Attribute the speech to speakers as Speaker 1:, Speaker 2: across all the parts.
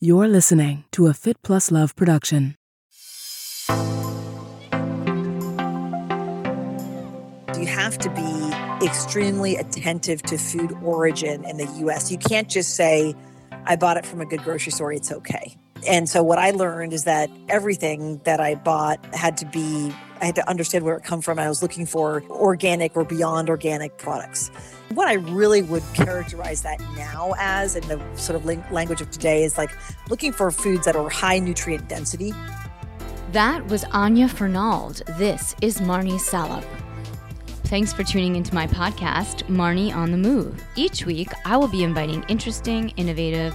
Speaker 1: You're listening to a Fit Plus Love production.
Speaker 2: You have to be extremely attentive to food origin in the US. You can't just say, I bought it from a good grocery store, it's okay. And so what I learned is that everything that I bought had to be I had to understand where it come from. I was looking for organic or beyond organic products. What I really would characterize that now as in the sort of language of today is like looking for foods that are high nutrient density.
Speaker 3: That was Anya Fernald. This is Marnie Salup. Thanks for tuning into my podcast, Marnie on the Move. Each week, I will be inviting interesting, innovative,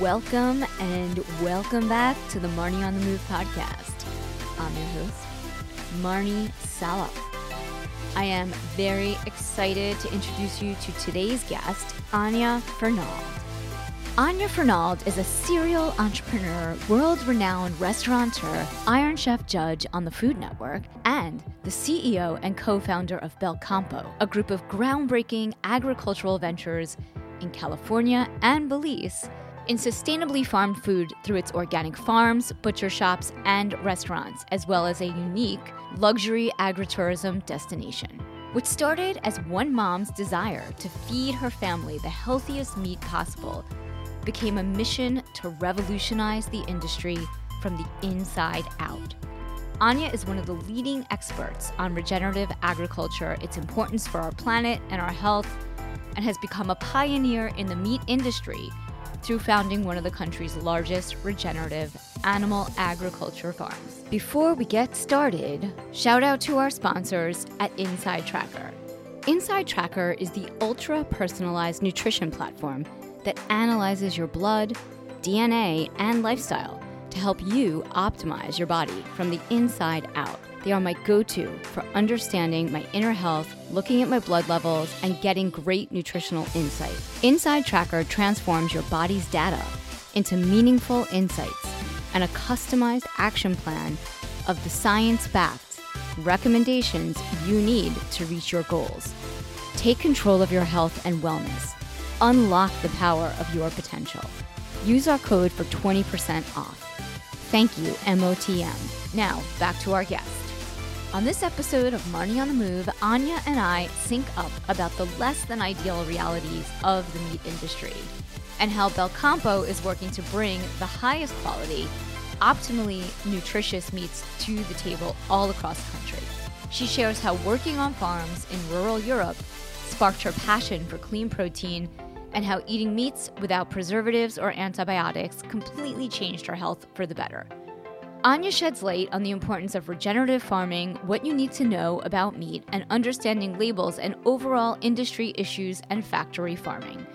Speaker 3: Welcome and welcome back to the Marnie on the Move podcast. I'm your host, Marnie Salup. I am very excited to introduce you to today's guest, Anya Fernald. Anya Fernald is a serial entrepreneur, world renowned restaurateur, Iron Chef judge on the Food Network, and the CEO and co founder of Belcampo, a group of groundbreaking agricultural ventures in California and Belize in sustainably farmed food through its organic farms, butcher shops, and restaurants, as well as a unique luxury agritourism destination. Which started as one mom's desire to feed her family the healthiest meat possible, became a mission to revolutionize the industry from the inside out. Anya is one of the leading experts on regenerative agriculture, its importance for our planet and our health, and has become a pioneer in the meat industry through founding one of the country's largest regenerative animal agriculture farms. Before we get started, shout out to our sponsors at Inside Tracker. Inside Tracker is the ultra personalized nutrition platform that analyzes your blood, DNA, and lifestyle to help you optimize your body from the inside out. They are my go to for understanding my inner health, looking at my blood levels, and getting great nutritional insight. Inside Tracker transforms your body's data into meaningful insights and a customized action plan of the science backed recommendations you need to reach your goals. Take control of your health and wellness. Unlock the power of your potential. Use our code for 20% off. Thank you, MOTM. Now, back to our guest. On this episode of Marnie on the Move, Anya and I sync up about the less than ideal realities of the meat industry and how Belcampo is working to bring the highest quality, optimally nutritious meats to the table all across the country. She shares how working on farms in rural Europe sparked her passion for clean protein and how eating meats without preservatives or antibiotics completely changed her health for the better. Anya sheds light on the importance of regenerative farming, what you need to know about meat, and understanding labels and overall industry issues and factory farming.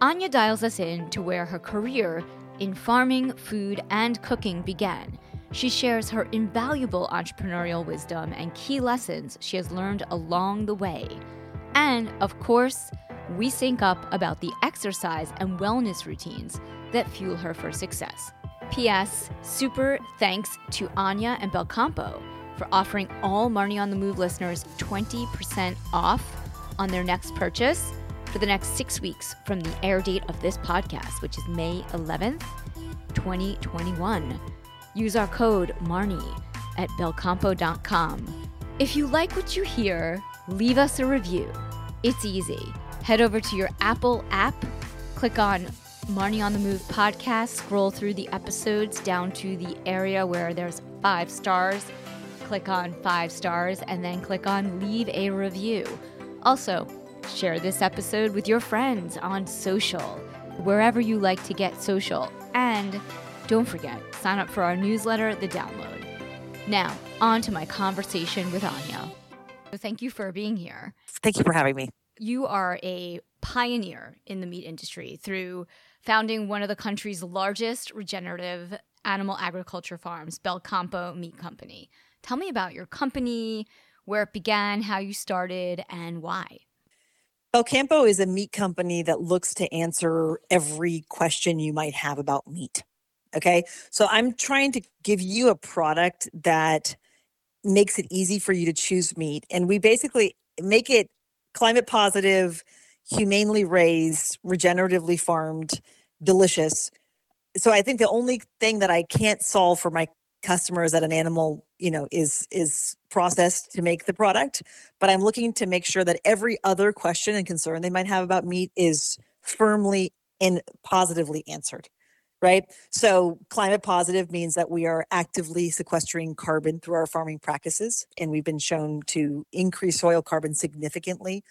Speaker 3: Anya dials us in to where her career in farming, food, and cooking began. She shares her invaluable entrepreneurial wisdom and key lessons she has learned along the way. And, of course, we sync up about the exercise and wellness routines that fuel her for success. P.S. Super thanks to Anya and Belcampo for offering all Marnie on the Move listeners 20% off on their next purchase for the next six weeks from the air date of this podcast, which is May 11th, 2021. Use our code MARNIE at belcampo.com. If you like what you hear, leave us a review. It's easy. Head over to your Apple app, click on Marnie on the Move podcast, scroll through the episodes down to the area where there's five stars. Click on five stars and then click on leave a review. Also, share this episode with your friends on social, wherever you like to get social. And don't forget, sign up for our newsletter, The Download. Now, on to my conversation with Anya. Thank you for being here.
Speaker 2: Thank you for having me.
Speaker 3: You are a pioneer in the meat industry through founding one of the country's largest regenerative Animal Agriculture Farms, Belcampo Meat Company. Tell me about your company, where it began, how you started, and why.
Speaker 2: Belcampo is a meat company that looks to answer every question you might have about meat. Okay. So I'm trying to give you a product that makes it easy for you to choose meat. And we basically make it climate positive, humanely raised, regeneratively farmed, delicious. So I think the only thing that I can't solve for my customers that an animal, you know, is is processed to make the product, but I'm looking to make sure that every other question and concern they might have about meat is firmly and positively answered right? So, climate positive means that we are actively sequestering carbon through our farming practices, and we've been shown to increase soil carbon significantly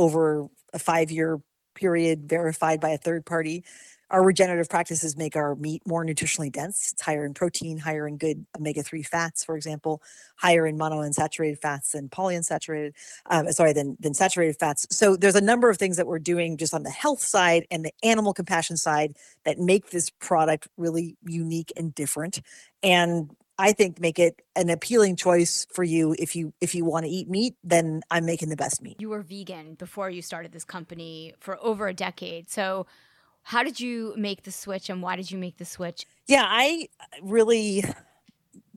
Speaker 2: over a five year period, verified by a third party. Our regenerative practices make our meat more nutritionally dense. It's higher in protein, higher in good omega 3 fats, for example, higher in monounsaturated fats than polyunsaturated, um, sorry, than, than saturated fats. So there's a number of things that we're doing just on the health side and the animal compassion side that make this product really unique and different. And I think make it an appealing choice for you if you if you want to eat meat, then I'm making the best meat.
Speaker 3: You were vegan before you started this company for over a decade. So how did you make the switch and why did you make the switch?
Speaker 2: Yeah, I really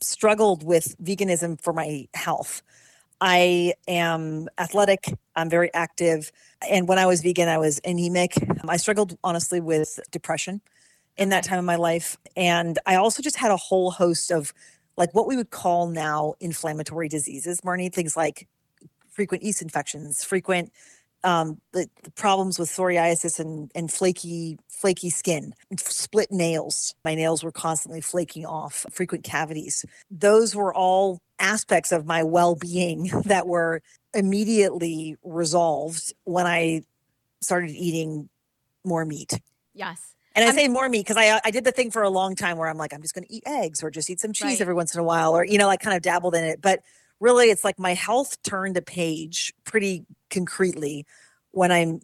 Speaker 2: struggled with veganism for my health. I am athletic, I'm very active. And when I was vegan, I was anemic. I struggled honestly with depression in that time of my life. And I also just had a whole host of like what we would call now inflammatory diseases, Marnie, things like frequent yeast infections, frequent um, the, the, problems with psoriasis and, and flaky flaky skin, split nails. My nails were constantly flaking off, frequent cavities. Those were all aspects of my well-being that were immediately resolved when I started eating more meat.
Speaker 3: Yes.
Speaker 2: And I say more meat because I uh, I did the thing for a long time where I'm like I'm just going to eat eggs or just eat some cheese right. every once in a while or you know like kind of dabbled in it, but really it's like my health turned a page pretty concretely when I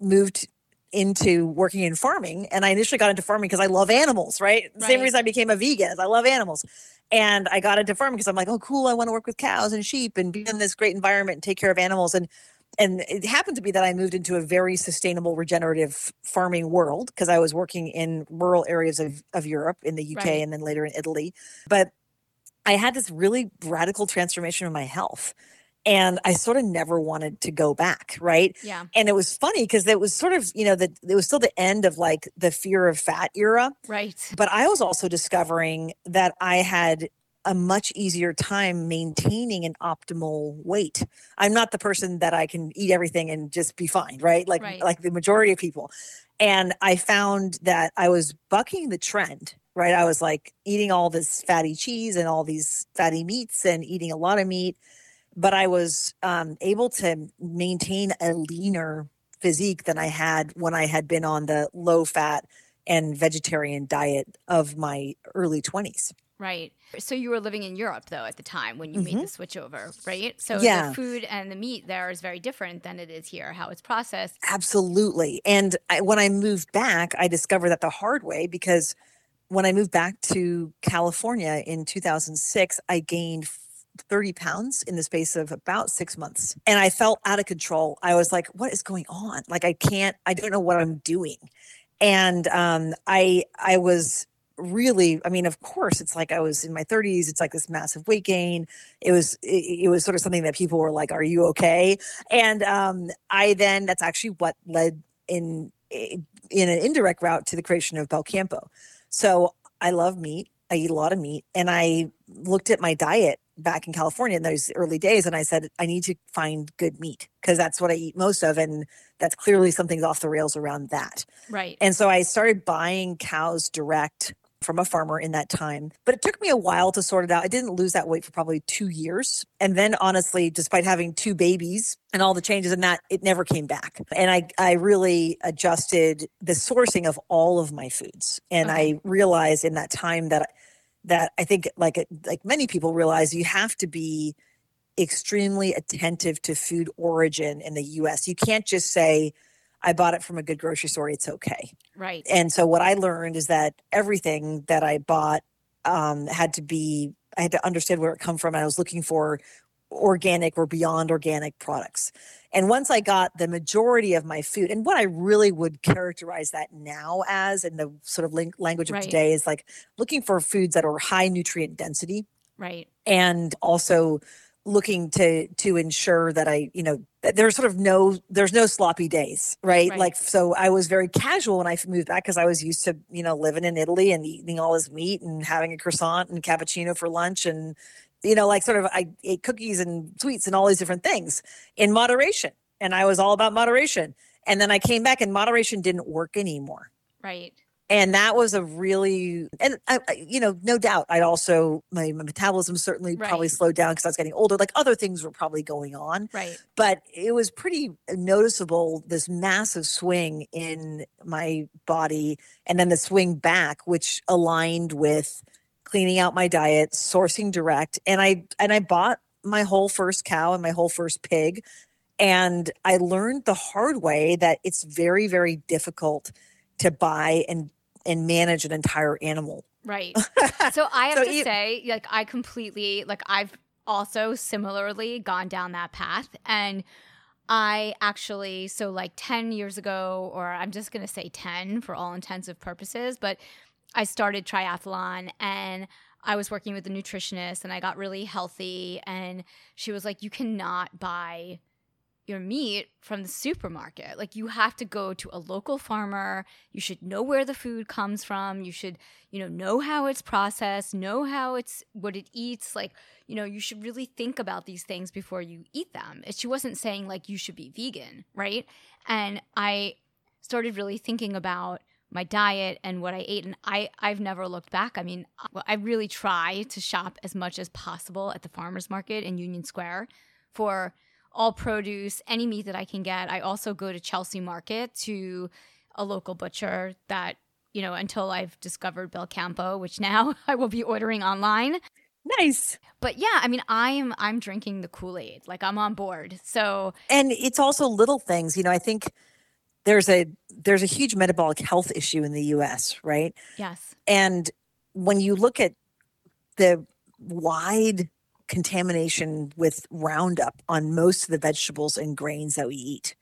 Speaker 2: moved into working in farming and I initially got into farming because I love animals, right? right? Same reason I became a vegan is I love animals. And I got into farming because I'm like, oh cool, I want to work with cows and sheep and be in this great environment and take care of animals. And and it happened to be that I moved into a very sustainable regenerative farming world because I was working in rural areas of, of Europe in the UK right. and then later in Italy. But I had this really radical transformation of my health. And I sort of never wanted to go back, right?
Speaker 3: Yeah.
Speaker 2: And it was funny because it was sort of, you know, that it was still the end of like the fear of fat era.
Speaker 3: Right.
Speaker 2: But I was also discovering that I had a much easier time maintaining an optimal weight. I'm not the person that I can eat everything and just be fine, right? Like right. like the majority of people. And I found that I was bucking the trend right? I was like eating all this fatty cheese and all these fatty meats and eating a lot of meat, but I was um, able to maintain a leaner physique than I had when I had been on the low fat and vegetarian diet of my early 20s.
Speaker 3: Right. So you were living in Europe though at the time when you mm-hmm. made the switch over, right? So
Speaker 2: yeah.
Speaker 3: the food and the meat there is very different than it is here, how it's processed.
Speaker 2: Absolutely. And I, when I moved back, I discovered that the hard way because when I moved back to California in 2006, I gained 30 pounds in the space of about six months. And I felt out of control. I was like, what is going on? Like, I can't, I don't know what I'm doing. And um, I, I was really, I mean, of course, it's like I was in my 30s. It's like this massive weight gain. It was, it, it was sort of something that people were like, are you okay? And um, I then, that's actually what led in, in an indirect route to the creation of Belcampo so I love meat. I eat a lot of meat. And I looked at my diet back in California in those early days and I said, I need to find good meat because that's what I eat most of. And that's clearly something's off the rails around that.
Speaker 3: Right.
Speaker 2: And so I started buying cows direct from a farmer in that time. But it took me a while to sort it out. I didn't lose that weight for probably two years. And then honestly, despite having two babies and all the changes in that, it never came back. And I, I really adjusted the sourcing of all of my foods. And okay. I mm-hmm. realized in that time that that I think like uh, like many people realize you have to be extremely attentive to food origin in the US. You can't just say, I bought it from a good grocery store, it's okay.
Speaker 3: Right.
Speaker 2: And so what I learned is that everything that I bought um, had to be I had to understand where it come from. And I was looking for organic or beyond organic products. And once I got the majority of my food, and what I really would characterize that now as in the sort of language of
Speaker 3: Right.
Speaker 2: today is like looking for foods that are high nutrient density
Speaker 3: Right.
Speaker 2: and also looking to to ensure that I, you know, there's sort of no there's no sloppy days, right?
Speaker 3: Right.
Speaker 2: Like so I was very casual when I moved back because I was used to, you know, living in Italy and eating all this meat and having a croissant and cappuccino for lunch and you know, like sort of I ate cookies and sweets and all these different things in moderation. And I was all about moderation. And then I came back and moderation didn't work anymore
Speaker 3: Right.
Speaker 2: And that was a really and I, you know no doubt i'd also my, my metabolism certainly probably slowed down because i was getting older like other things were probably going on.
Speaker 3: Right.
Speaker 2: but it was pretty noticeable this massive swing in my body and then the swing back which aligned with cleaning out my diet sourcing direct and i and i bought my whole first cow and my whole first pig. And i learned the hard way that it's very very difficult to buy and and manage an entire animal
Speaker 3: Right. So I have
Speaker 2: So
Speaker 3: to
Speaker 2: you-
Speaker 3: say, like, I completely, like, I've also similarly gone down that path. And I actually, so like 10 years ago, or I'm just going to say 10 for all intensive purposes, but I started triathlon and I was working with a nutritionist and I got really healthy. And she was like, you cannot buy your meat from the supermarket. Like you have to go to a local farmer. You should know where the food comes from. You should, you know, know how it's processed, know how it's what it eats. Like, you know, you should really think about these things before you eat them. She wasn't saying like you should be vegan, right? And I started really thinking about my diet and what I ate and I I've never looked back. I mean, I- I really try to shop as much as possible at the farmers market in Union Square for all produce, any meat that I can get. I also go to Chelsea Market to a local butcher that, you know, until I've discovered Belcampo, which now I will be ordering online.
Speaker 2: nice
Speaker 3: But yeah, I mean, I'm I'm drinking the Kool-Aid. Like I'm on board. So,
Speaker 2: and it's also little things you know i think there's a there's a huge metabolic health issue in the us right
Speaker 3: yes.
Speaker 2: and when you look at the wide contamination with roundup on most of the vegetables and grains that we eat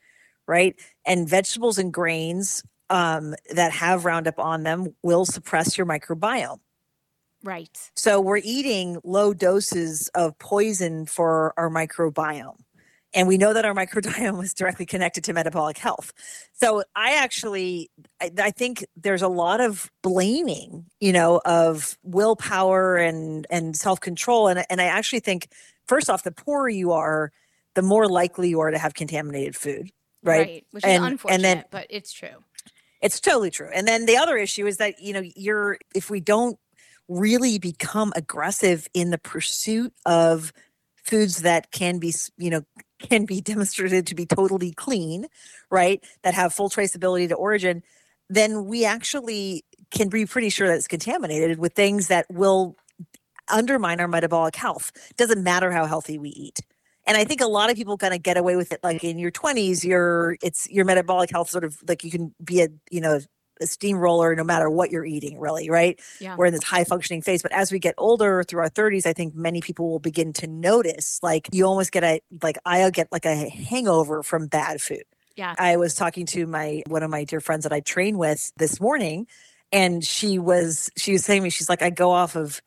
Speaker 2: right and vegetables and grains um, that have roundup on them will suppress your microbiome
Speaker 3: Right.
Speaker 2: So we're eating low doses of poison for our microbiome. And we know that our microbiome is directly connected to metabolic health. So I actually I, I think there's a lot of blaming, you know, of willpower and and self-control. And, and I actually think first off, the poorer you are, the more likely you are to have contaminated food. Right.
Speaker 3: Which is
Speaker 2: And- and
Speaker 3: unfortunate,
Speaker 2: then-
Speaker 3: but it's true.
Speaker 2: It's totally true. And then the other issue is that, you know, you're, if we don't really become aggressive in the pursuit of foods that can be, you know, can be demonstrated to be totally clean, right? That have full traceability to origin, then we actually can be pretty sure that it's contaminated with things that will undermine our metabolic health. Doesn't matter how healthy we eat. And I think a lot of people kind of get away with it like in your 20s, your it's your metabolic health sort of like you can be a, you know, steamroller no matter what you're eating, really, right?
Speaker 3: Yeah.
Speaker 2: We're in this high functioning phase. But as we get older through our 30s, I think many people will begin to notice like you almost get a like I'll get like a hangover from bad food.
Speaker 3: Yeah.
Speaker 2: I was talking to my one of my dear friends that I train with this morning, and she was she was saying to me, she's like, I go off of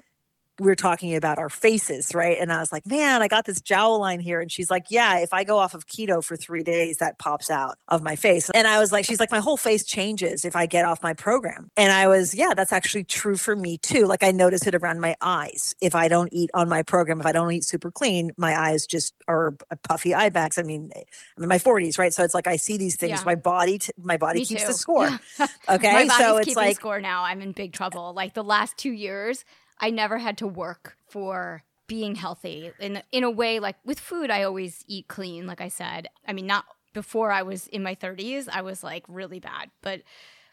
Speaker 2: we were talking about our faces, right? And I was like, man, I got this jowl line here. And she's like, yeah, if I go off of keto for three days, that pops out of my face. And I was like, she's like, my whole face changes if I get off my program. And I was, yeah, that's actually true for me too. Like I notice it around my eyes. If I don't eat on my program, if I don't eat super clean, my eyes just are puffy eye bags. I mean, eh, I'm in my 40s, right? So it's like I see these things.
Speaker 3: Yeah.
Speaker 2: My body, t- my body
Speaker 3: Me
Speaker 2: keeps
Speaker 3: too.
Speaker 2: the score.
Speaker 3: Yeah.
Speaker 2: Okay,
Speaker 3: My body's
Speaker 2: so it's
Speaker 3: keeping
Speaker 2: like
Speaker 3: score now. I'm in big trouble. Like the last two years, I never had to work for being healthy in in a way. Like with food, I always eat clean. Like I said, I mean, not before I was in my 30s. I was like really bad, but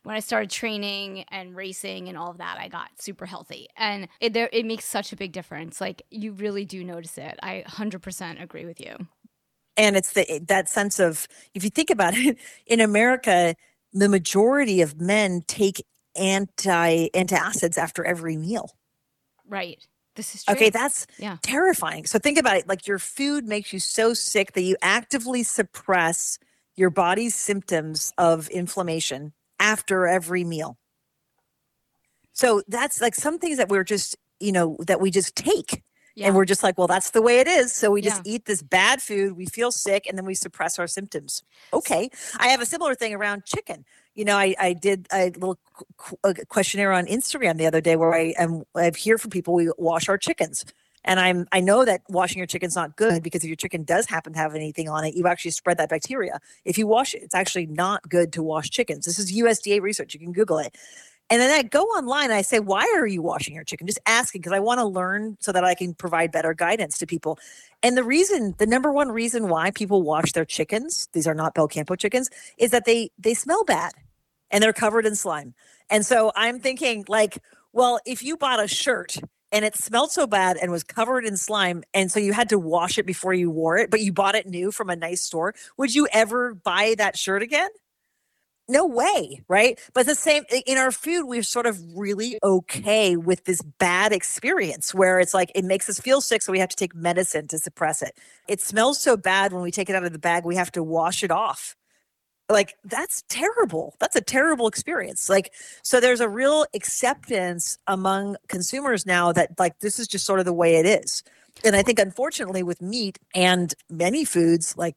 Speaker 3: when I started training and racing and all of that, I got super healthy, and it there it makes such a big difference. Like you really do notice it. I 100% agree with you.
Speaker 2: and it's the that sense of if you think about it in america the majority of men take anti antacids after every meal
Speaker 3: Right. This is true.
Speaker 2: Okay, that's
Speaker 3: Yeah.
Speaker 2: terrifying. So think about it like your food makes you so sick that you actively suppress your body's symptoms of inflammation after every meal. So that's like some things that we're just, you know, that we just take.
Speaker 3: Yeah.
Speaker 2: And we're just like, well, that's the way it is. So we just
Speaker 3: Yeah.
Speaker 2: eat this bad food, we feel sick, and then we suppress our symptoms. Okay. I have a similar thing around chicken. You know, I, I did a little a uh, questionnaire on Instagram the other day where I am I hear from people we wash our chickens. And I'm I know that washing your chicken's not good because if your chicken does happen to have anything on it, you actually spread that bacteria. If you wash it, it's actually not good to wash chickens. This is USDA research. You can Google it. And then I go online and I say, why are you washing your chicken? Just asking because I want to learn so that I can provide better guidance to people. And the reason, the number one reason why people wash their chickens, these are not Belcampo chickens, is that they they smell bad and they're covered in slime. And so I'm thinking, like, well, if you bought a shirt and it smelled so bad and was covered in slime, and so you had to wash it before you wore it, but you bought it new from a nice store, would you ever buy that shirt again? No way, right? But the same in our food, we're sort of really okay with this bad experience where it's like it makes us feel sick, so we have to take medicine to suppress it. It smells so bad when we take it out of the bag, we have to wash it off like that's terrible that's a terrible experience like so there's a real acceptance among consumers now that like this is just sort of the way it is and i think unfortunately with meat and many foods like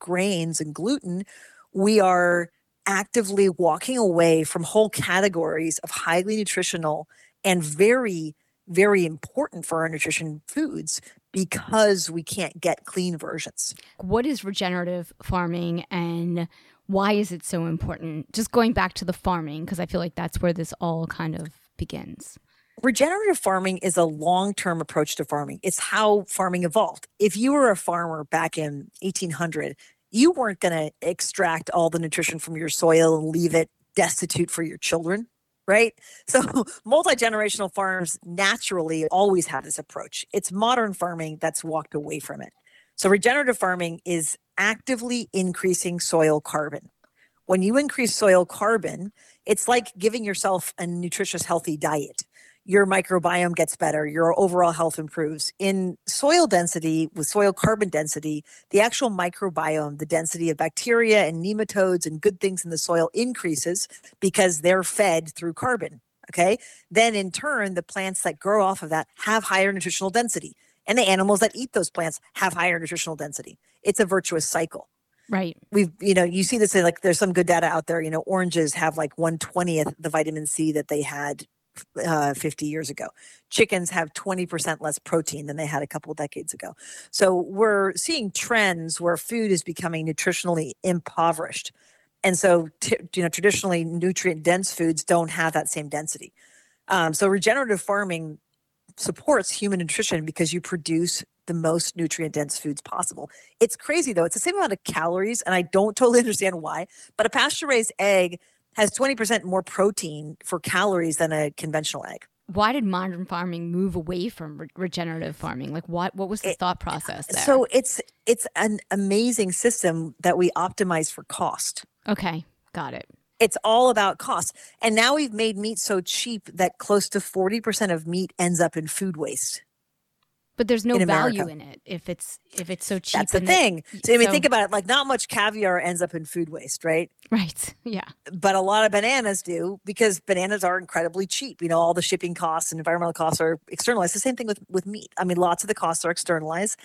Speaker 2: grains and gluten we are actively walking away from whole categories of highly nutritional and very very important for our nutrition foods because we can't get clean versions
Speaker 3: What is regenerative farming and why is it so important? Just going back to the farming, because I feel like that's where this all kind of begins.
Speaker 2: regenerative farming is a long-term approach to farming it's how farming evolved if you were a farmer back in 1800 you weren't going to extract all the nutrition from your soil and leave it destitute for your children right? So multi-generational farms naturally always have this approach. It's modern farming that's walked away from it. So regenerative farming is actively increasing soil carbon. When you increase soil carbon it's like giving yourself a nutritious healthy diet your microbiome gets better, your overall health improves. In soil density, with soil carbon density, the actual microbiome, the density of bacteria and nematodes and good things in the soil increases because they're fed through carbon. Okay. Then in turn, the plants that grow off of that have higher nutritional density. And the animals that eat those plants have higher nutritional density. It's a virtuous cycle
Speaker 3: Right.
Speaker 2: we've you know you see this like there's some good data out there you know oranges have like 120th the vitamin c that they had uh, 50 years ago chickens have 20% less protein than they had a couple decades ago so we're seeing trends where food is becoming nutritionally impoverished and so t- you know traditionally nutrient dense foods don't have that same density um, so regenerative farming supports human nutrition because you produce the most nutrient dense foods possible. It's crazy though. It's the same amount of calories, and I don't totally understand why. But a pasture raised egg has 20% more protein for calories than a conventional egg.
Speaker 3: Why did modern farming move away from re- regenerative farming? Like, what what was the
Speaker 2: It-
Speaker 3: thought process uh, there?
Speaker 2: So it's it's an amazing system that we optimize for cost.
Speaker 3: okay, got it.
Speaker 2: It's all about cost. And now we've made meat so cheap that close to 40% of meat ends up in food waste.
Speaker 3: But there's no
Speaker 2: In
Speaker 3: value in it if it's if it's so cheap.
Speaker 2: That's the
Speaker 3: it-
Speaker 2: thing. So, I mean,
Speaker 3: so-
Speaker 2: think about it like not much caviar ends up in food waste, right?
Speaker 3: right. Yeah.
Speaker 2: but a lot of bananas do because bananas are incredibly cheap. You know, all the shipping costs and environmental costs are externalized. The same thing with with meat. I mean, lots of the costs are externalized.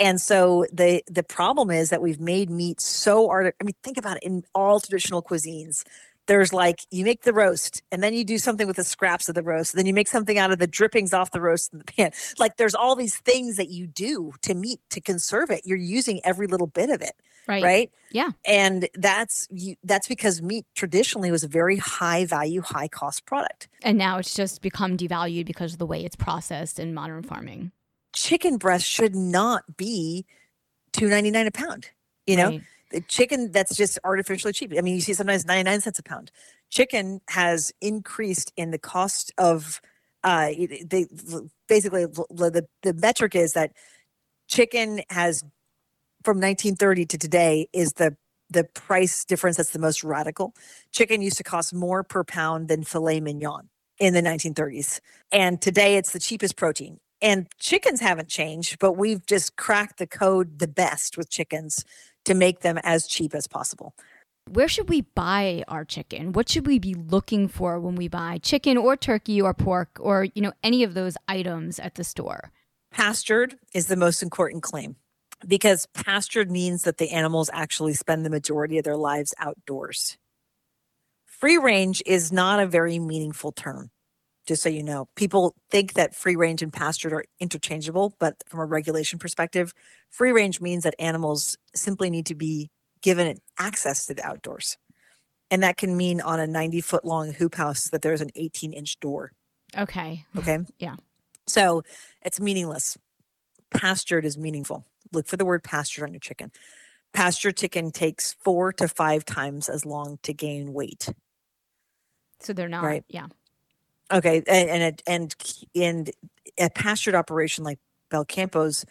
Speaker 2: And so the the problem is that we've made meat so art. I mean, think about it in all traditional cuisines. There's like you make the roast and then you do something with the scraps of the roast. Then you make something out of the drippings off the roast in the pan. Like there's all these things that you do to meat to conserve it. You're using every little bit of it,
Speaker 3: Right.
Speaker 2: right?
Speaker 3: Yeah.
Speaker 2: and that's you, that's because meat traditionally was a very high value high cost product
Speaker 3: And now it's just become devalued because of the way it's processed in modern farming.
Speaker 2: chicken breast should not be 2.99 a pound you know
Speaker 3: Right.
Speaker 2: Chicken that's just artificially cheap i mean you see sometimes 99 cents a pound chicken has increased in the cost of uh they basically the the, the metric is that chicken has from 1930 to today is the the price difference that's the most radical chicken used to cost more per pound than filet mignon in the 1930s. And today it's the cheapest protein. And chickens haven't changed, but we've just cracked the code the best with chickens to make them as cheap as possible.
Speaker 3: Where should we buy our chicken? What should we be looking for when we buy chicken or turkey or pork or, you know, any of those items at the store?
Speaker 2: Pastured is the most important claim because pastured means that the animals actually spend the majority of their lives outdoors. Free range is not a very meaningful term, just so you know. People think that free range and pastured are interchangeable, but from a regulation perspective, free range means that animals simply need to be given access to the outdoors. And that can mean on a 90 foot long hoop house that there's an 18 inch door.
Speaker 3: Okay.
Speaker 2: Okay.
Speaker 3: Yeah.
Speaker 2: So it's meaningless. Pastured is meaningful. Look for the word pastured on your chicken. Pastured chicken takes four to five times as long to gain weight.
Speaker 3: So they're not,
Speaker 2: Right.
Speaker 3: yeah.
Speaker 2: Okay, and and and in a pastured operation like Belcampo's,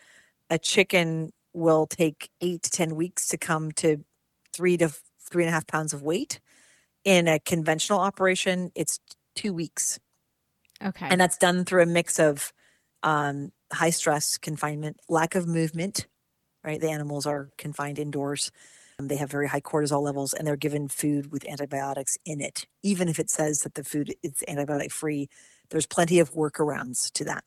Speaker 2: a chicken will take eight to ten weeks to come to three to three and a half pounds of weight. In a conventional operation, it's two weeks,
Speaker 3: Okay.
Speaker 2: and that's done through a mix of um, high stress confinement, lack of movement. Right, the animals are confined indoors. Um, They have very high cortisol levels, and they're given food with antibiotics in it. Even if it says that the food is antibiotic free, there's plenty of workarounds to that.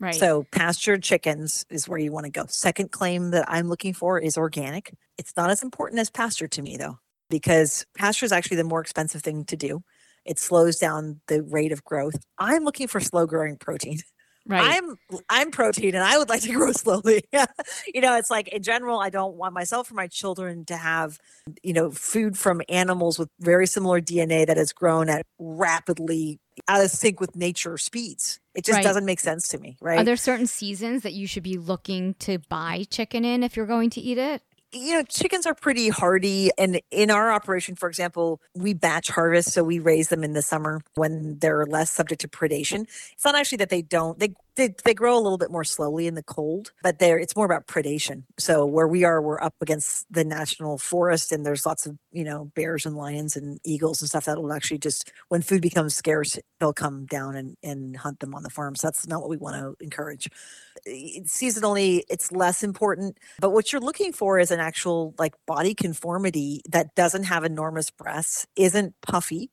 Speaker 3: right.
Speaker 2: So pastured chickens is where you want to go. Second claim that I'm looking for is organic. It's not as important as pasture to me though, because pasture is actually the more expensive thing to do. It slows down the rate of growth. I'm looking for slow growing protein.
Speaker 3: Right.
Speaker 2: I'm I'm protein and I would like to grow slowly. you know, it's like in general, I don't want myself or my children to have, you know, food from animals with very similar DNA that has grown at rapidly out of sync with nature speeds. It just
Speaker 3: Right.
Speaker 2: doesn't make sense to me, right?
Speaker 3: Are there certain seasons that you should be looking to buy chicken in if you're going to eat it?
Speaker 2: You know, chickens are pretty hardy. And in our operation, for example, we batch harvest. So we raise them in the summer when they're less subject to predation. It's not actually that they don't, they, they, they grow a little bit more slowly in the cold, but they're, it's more about predation. So where we are, we're up against the national forest and there's lots of, you know, bears and lions and eagles and stuff that will actually just, when food becomes scarce, they'll come down and, and hunt them on the farm. So that's not what we want to encourage. Eh, seasonally, it's less important but what you're looking for is an actual like body conformity that doesn't have enormous breasts, isn't puffy.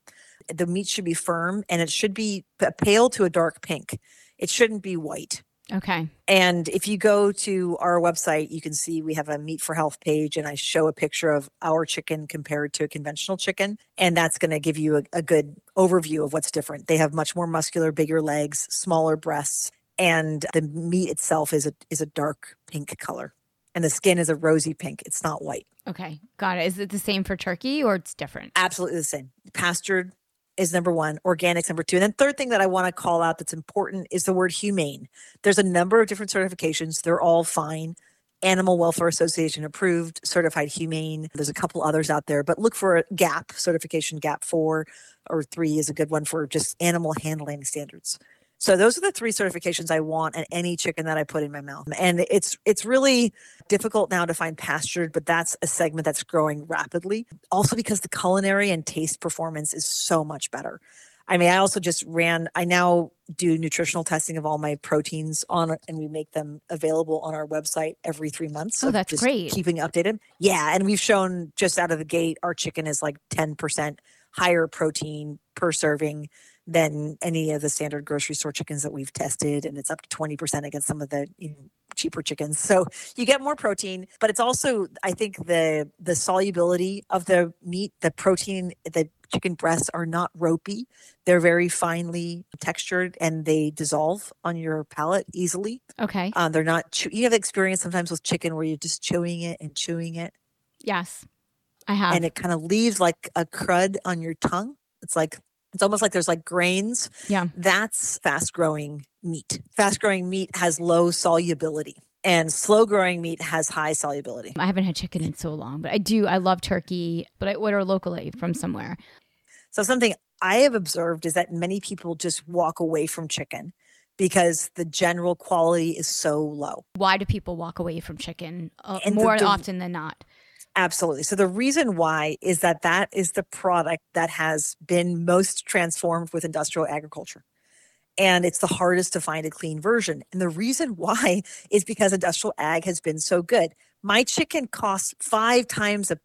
Speaker 2: The meat should be firm and it should be pale to a dark pink. It shouldn't be white.
Speaker 3: Okay.
Speaker 2: And if you go to our website, you can see we have a meat for health page, and I show a picture of our chicken compared to a conventional chicken. And that's going to give you a, a good overview of what's different. They have much more muscular, bigger legs, smaller breasts, and the meat itself is a is a dark pink color. And the skin is a rosy pink. It's not white.
Speaker 3: Okay. Got it. Is it the same for turkey or it's different?
Speaker 2: Absolutely the same. Pastured is number one, organics number two. And then third thing that I want to call out that's important is the word humane. There's a number of different certifications. They're all fine. Animal Welfare Association approved, certified humane. There's a couple others out there, but look for a GAP certification. GAP four or three is a good one for just animal handling standards. So those are the three certifications I want at any chicken that I put in my mouth. And it's it's really difficult now to find pastured, but that's a segment that's growing rapidly. Also because the culinary and taste performance is so much better. I mean, I also just ran, I now do nutritional testing of all my proteins on and we make them available on our website every three months.
Speaker 3: Oh, that's
Speaker 2: just
Speaker 3: great.
Speaker 2: Keeping updated. Yeah. And we've shown just out of the gate, our chicken is like 10% higher protein per serving than any of the standard grocery store chickens that we've tested. And it's up to 20% against some of the you know, cheaper chickens. So you get more protein, but it's also, I think the, the solubility of the meat, the protein, the chicken breasts are not ropey. They're very finely textured and they dissolve on your palate easily.
Speaker 3: Okay.
Speaker 2: Um, they're not, chew- you have experience sometimes with chicken where you're just chewing it and chewing it
Speaker 3: Yes. I have.
Speaker 2: and it kind of leaves like a crud on your tongue. It's like, it's almost like there's like grains.
Speaker 3: Yeah.
Speaker 2: That's fast growing meat. Fast growing meat has low solubility and slow growing meat has high solubility.
Speaker 3: I haven't had chicken in so long, but I do. I love turkey, but I order locally from somewhere.
Speaker 2: So something I have observed is that many people just walk away from chicken because the general quality is so low.
Speaker 3: Why do people walk away from chicken uh,
Speaker 2: And the-
Speaker 3: more
Speaker 2: the-
Speaker 3: often than not?
Speaker 2: Absolutely. So the reason why is that that is the product that has been most transformed with industrial agriculture. and it's the hardest to find a clean version. And the reason why is because industrial ag has been so good. My chicken costs five times a,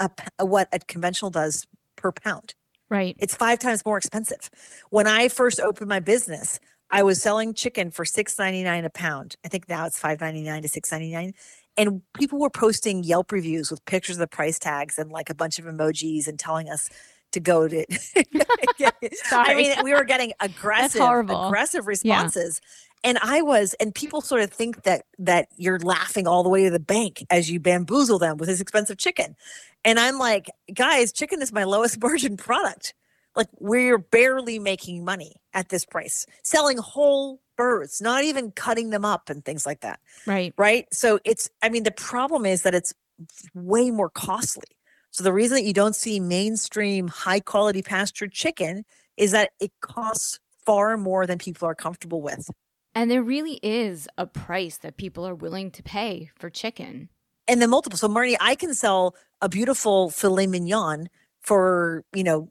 Speaker 2: a, a what a conventional does per pound.
Speaker 3: Right.
Speaker 2: It's five times more expensive. When I first opened my business, I was selling chicken for six ninety nine a pound. I think now it's five ninety nine to six ninety nine. And people were posting Yelp reviews with pictures of the price tags and like a bunch of emojis and telling us to go to. I mean, we were getting aggressive, aggressive responses. Yeah. And I was, and people sort of think that that you're laughing all the way to the bank as you bamboozle them with this expensive chicken. And I'm like, guys, chicken is my lowest margin product. Like we're barely making money at this price, selling whole birds, not even cutting them up and things like that.
Speaker 3: Right.
Speaker 2: Right. So it's, I mean, the problem is that it's way more costly. So the reason that you don't see mainstream high quality pasture chicken is that it costs far more than people are comfortable with.
Speaker 3: And there really is a price that people are willing to pay for chicken.
Speaker 2: And the multiple. So Marnie, I can sell a beautiful filet mignon for, you know,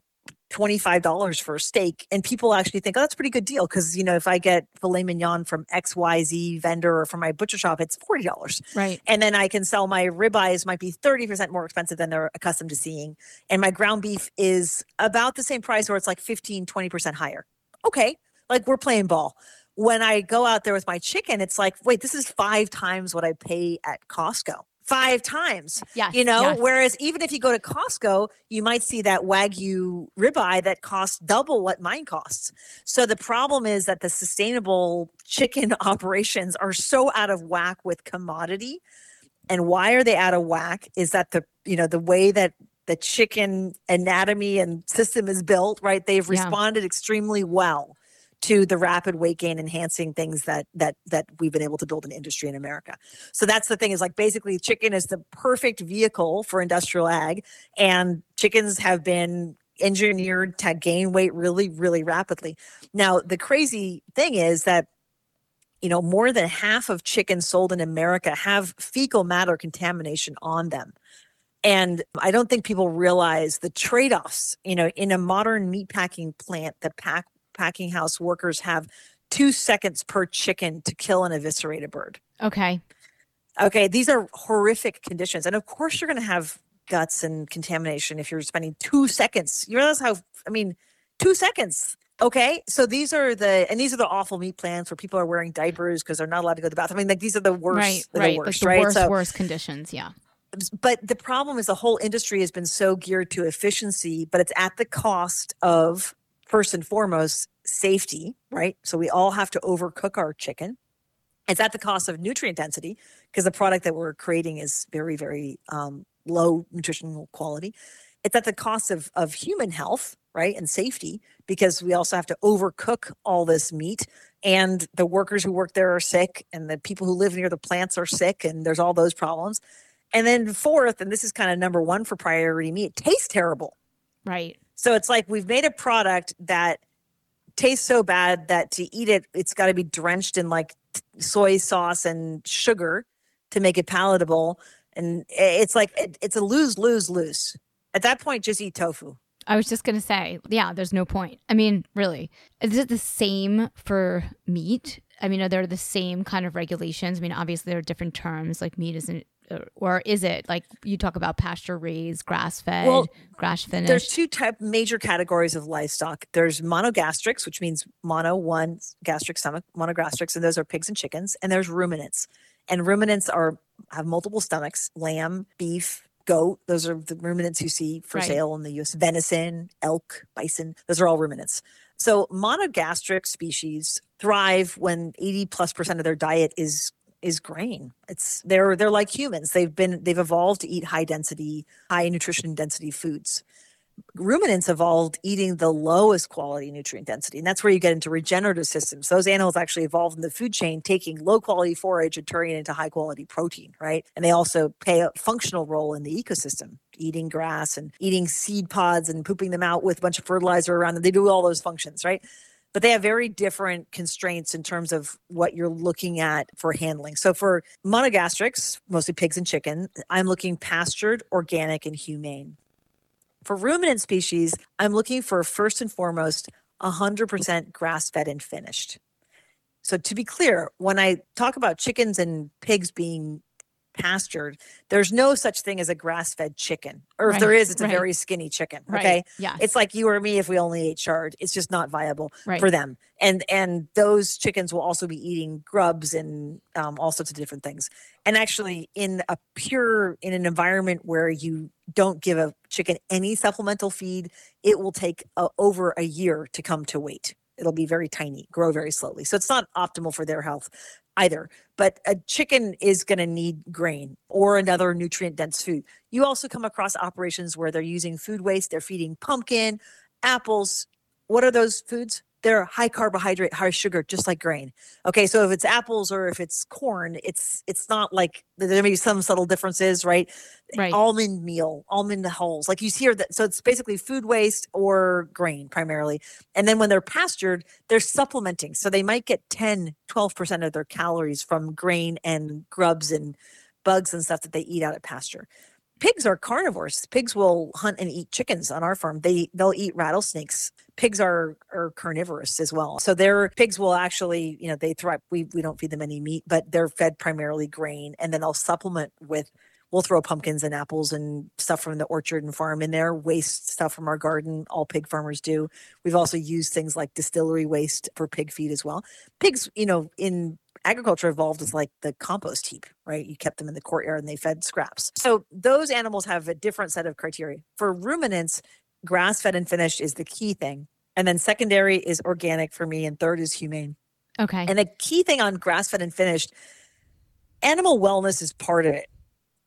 Speaker 2: $25 for a steak and people actually think oh that's a pretty good deal because you know if i get filet mignon from xyz vendor or from my butcher shop it's $40
Speaker 3: right.
Speaker 2: And then i can sell my ribeyes might be 30% more expensive than they're accustomed to seeing and my ground beef is about the same price or it's like 15 20% higher. Okay like we're playing ball. When i go out there with my chicken it's like wait this is five times what i pay at costco five times.
Speaker 3: Yeah.
Speaker 2: You know,
Speaker 3: yes.
Speaker 2: whereas even if you go to Costco, you might see that Wagyu ribeye that costs double what mine costs. So the problem is that the sustainable chicken operations are so out of whack with commodity. And why are they out of whack? Is that the, you know, the way that the chicken anatomy and system is built, right? They've responded yeah. extremely well to the rapid weight gain enhancing things that that that we've been able to build an industry in America. So that's the thing is like basically chicken is the perfect vehicle for industrial ag and chickens have been engineered to gain weight really really rapidly. Now the crazy thing is that you know more than half of chickens sold in America have fecal matter contamination on them. And I don't think people realize the trade offs, you know, in a modern meat packing plant that pack packing house workers have two seconds per chicken to kill and eviscerate a bird.
Speaker 3: Okay.
Speaker 2: Okay. These are horrific conditions. And of course, you're going to have guts and contamination if you're spending two seconds. You realize how, I mean, two seconds. Okay. So these are the, and these are the awful meat plants where people are wearing diapers because they're not allowed to go to the bathroom. I mean, like these are the worst.
Speaker 3: Right. Right.
Speaker 2: The worst,
Speaker 3: like the
Speaker 2: right?
Speaker 3: worst,
Speaker 2: so,
Speaker 3: worst conditions. Yeah
Speaker 2: but the problem is the whole industry has been so geared to efficiency, but it's at the cost of first and foremost safety, right? So we all have to overcook our chicken. It's at the cost of nutrient density because the product that we're creating is very, very um, low nutritional quality. It's at the cost of, of human health, right? And safety because we also have to overcook all this meat. And the workers who work there are sick, and the people who live near the plants are sick, and there's all those problems. And then, fourth, and this is kind of number one for priority meat, it tastes terrible.
Speaker 3: Right.
Speaker 2: So it's like we've made a product that tastes so bad that to eat it, it's got to be drenched in like soy sauce and sugar to make it palatable. And it's like it, it's a lose lose lose. At that point, just eat tofu.
Speaker 3: I was just gonna say, yeah, there's no point. I mean, really, is it the same for meat? I mean, are there the same kind of regulations? I mean, obviously there are different terms. Like meat isn't Uh, or is it like you talk about pasture raised, grass fed, well, grass finished?
Speaker 2: There's two type major categories of livestock. There's monogastrics, which means mono one gastric stomach, monogastrics, and those are pigs and chickens. And there's ruminants, and ruminants are have multiple stomachs: lamb, beef, goat. Those are the ruminants you see for right. sale in the U.S. Venison, elk, bison. Those are all ruminants. So monogastric species thrive when 80 plus percent of their diet is is grain. It's they're they're like humans. They've been they've evolved to eat high density, high nutrition density foods. Ruminants evolved eating the lowest quality nutrient density, and that's where you get into regenerative systems. Those animals actually evolved in the food chain, taking low quality forage and turning it into high quality protein, right? And they also play a functional role in the ecosystem, eating grass and eating seed pods and pooping them out with a bunch of fertilizer around them. They do all those functions, right? But they have very different constraints in terms of what you're looking at for handling. So for monogastrics, mostly pigs and chicken, I'm looking pastured, organic, and humane. For ruminant species, I'm looking for first and foremost 100% grass fed and finished. So, to be clear, when I talk about chickens and pigs being pastured, there's no such thing as a grass fed chicken. Or if there is, it's
Speaker 3: right.
Speaker 2: a very skinny chicken.
Speaker 3: Right.
Speaker 2: Okay.
Speaker 3: Yes.
Speaker 2: It's like you or me if we only ate chard. It's just not viable
Speaker 3: right.
Speaker 2: for them. And and those chickens will also be eating grubs and um, all sorts of different things. And actually, in a pure in an environment where you don't give a chicken any supplemental feed, it will take uh, over a year to come to weight. It'll be very tiny, grow very slowly. So it's not optimal for their health either. But a chicken is going to need grain or another nutrient dense food. You also come across operations where they're using food waste. They're feeding pumpkin, apples. What are those foods? They're high carbohydrate, high sugar, just like grain. Okay, so if it's apples or if it's corn, it's it's not like there may be some subtle differences, right?
Speaker 3: Right.
Speaker 2: Almond meal, almond hulls, like you see. That so it's basically food waste or grain primarily. And then when they're pastured, they're supplementing, so they might get 10, 12 percent of their calories from grain and grubs and bugs and stuff that they eat out at pasture pigs are carnivores. Pigs will hunt and eat chickens on our farm. They they'll eat rattlesnakes. Pigs are are carnivorous as well. So their pigs will actually, you know, they thrive. We we don't feed them any meat, but they're fed primarily grain, and then they'll supplement with. We'll throw pumpkins and apples and stuff from the orchard and farm in there, waste stuff from our garden. All pig farmers do. We've also used things like distillery waste for pig feed as well. Pigs, you know, in agriculture evolved as like the compost heap, right? You kept them in the courtyard and they fed scraps. So those animals have a different set of criteria. For ruminants, grass fed and finished is the key thing. And then secondary is organic for me, and third is humane.
Speaker 3: Okay.
Speaker 2: And the key thing on grass fed and finished, animal wellness is part of it.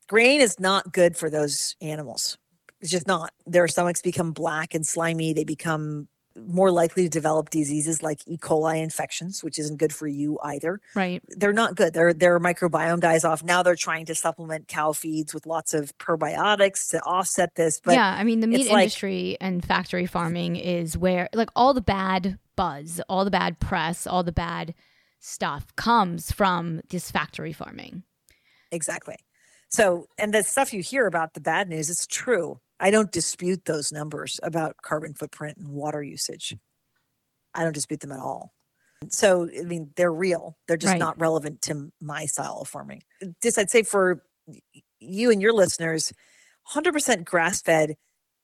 Speaker 2: Grain is not good for those animals. It's just not. Their stomachs become black and slimy. They become more likely to develop diseases like E. coli infections, which isn't good for you either
Speaker 3: right.
Speaker 2: they're not good. Their their microbiome dies off. Now they're trying to supplement cow feeds with lots of probiotics to offset this. But
Speaker 3: yeah, I mean the meat
Speaker 2: it's like-
Speaker 3: industry and factory farming is where like all the bad buzz, all the bad press, all the bad stuff comes from this factory farming.
Speaker 2: exactly. So and the stuff you hear about the bad news, it's true. I don't dispute those numbers about carbon footprint and water usage. Mm. I don't dispute them at all. So I mean they're real. They're just
Speaker 3: Right.
Speaker 2: not relevant to my style of farming. Just I'd say for you and your listeners, 100% grass fed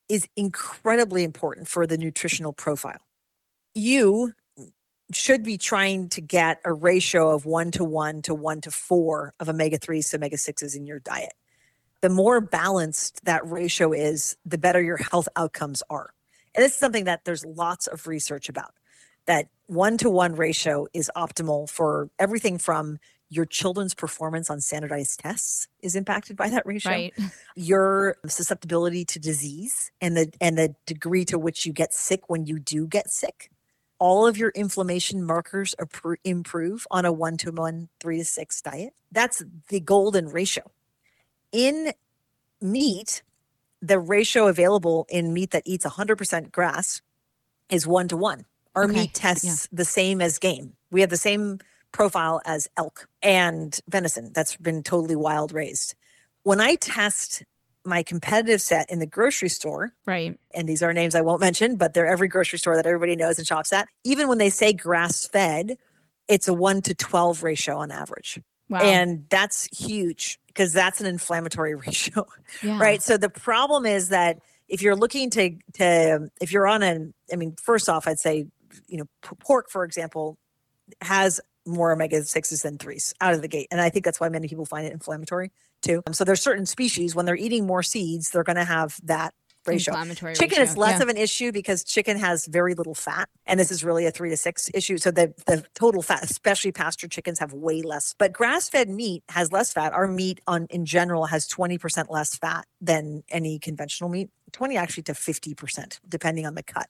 Speaker 2: is incredibly important for the nutritional profile. You should be trying to get a ratio of one to one to one to four of omega 3s to omega 6s in your diet. The more balanced that ratio is, the better your health outcomes are. And this is something that there's lots of research about. That one to one ratio is optimal for everything from your children's performance on standardized tests is impacted by that ratio
Speaker 3: Right.
Speaker 2: your susceptibility to disease and the and the degree to which you get sick when you do get sick all of your inflammation markers improve on a 1 to 1 3 to 6 diet that's the golden ratio in meat the ratio available in meat that eats 100% grass is 1 to 1 our
Speaker 3: Okay,
Speaker 2: meat tests the same as game we have the same profile as elk and venison that's been totally wild raised when I test my competitive set in the grocery store,
Speaker 3: Right.
Speaker 2: and these are names I won't mention, but they're every grocery store that everybody knows and shops at, even when they say grass fed, it's a one to 12 ratio on average.
Speaker 3: Wow.
Speaker 2: And that's huge because that's an inflammatory ratio,
Speaker 3: yeah.
Speaker 2: right? So the problem is that if you're looking to, to if you're on an, I mean, first off, I'd say, you know, pork, for example, has more omega 6s than 3s out of the gate. And I think that's why many people find it inflammatory too. Um, so there's certain species, when they're eating more seeds, they're going to have that ratio.
Speaker 3: Inflammatory
Speaker 2: Chicken
Speaker 3: ratio.
Speaker 2: is less
Speaker 3: yeah.
Speaker 2: of an issue because chicken has very little fat, and this is really a three to six issue. So the the total fat, especially pasture chickens, have way less. But grass fed meat has less fat. Our meat on in general has twenty percent less fat than any conventional meat. Twenty actually to fifty percent, depending on the cut.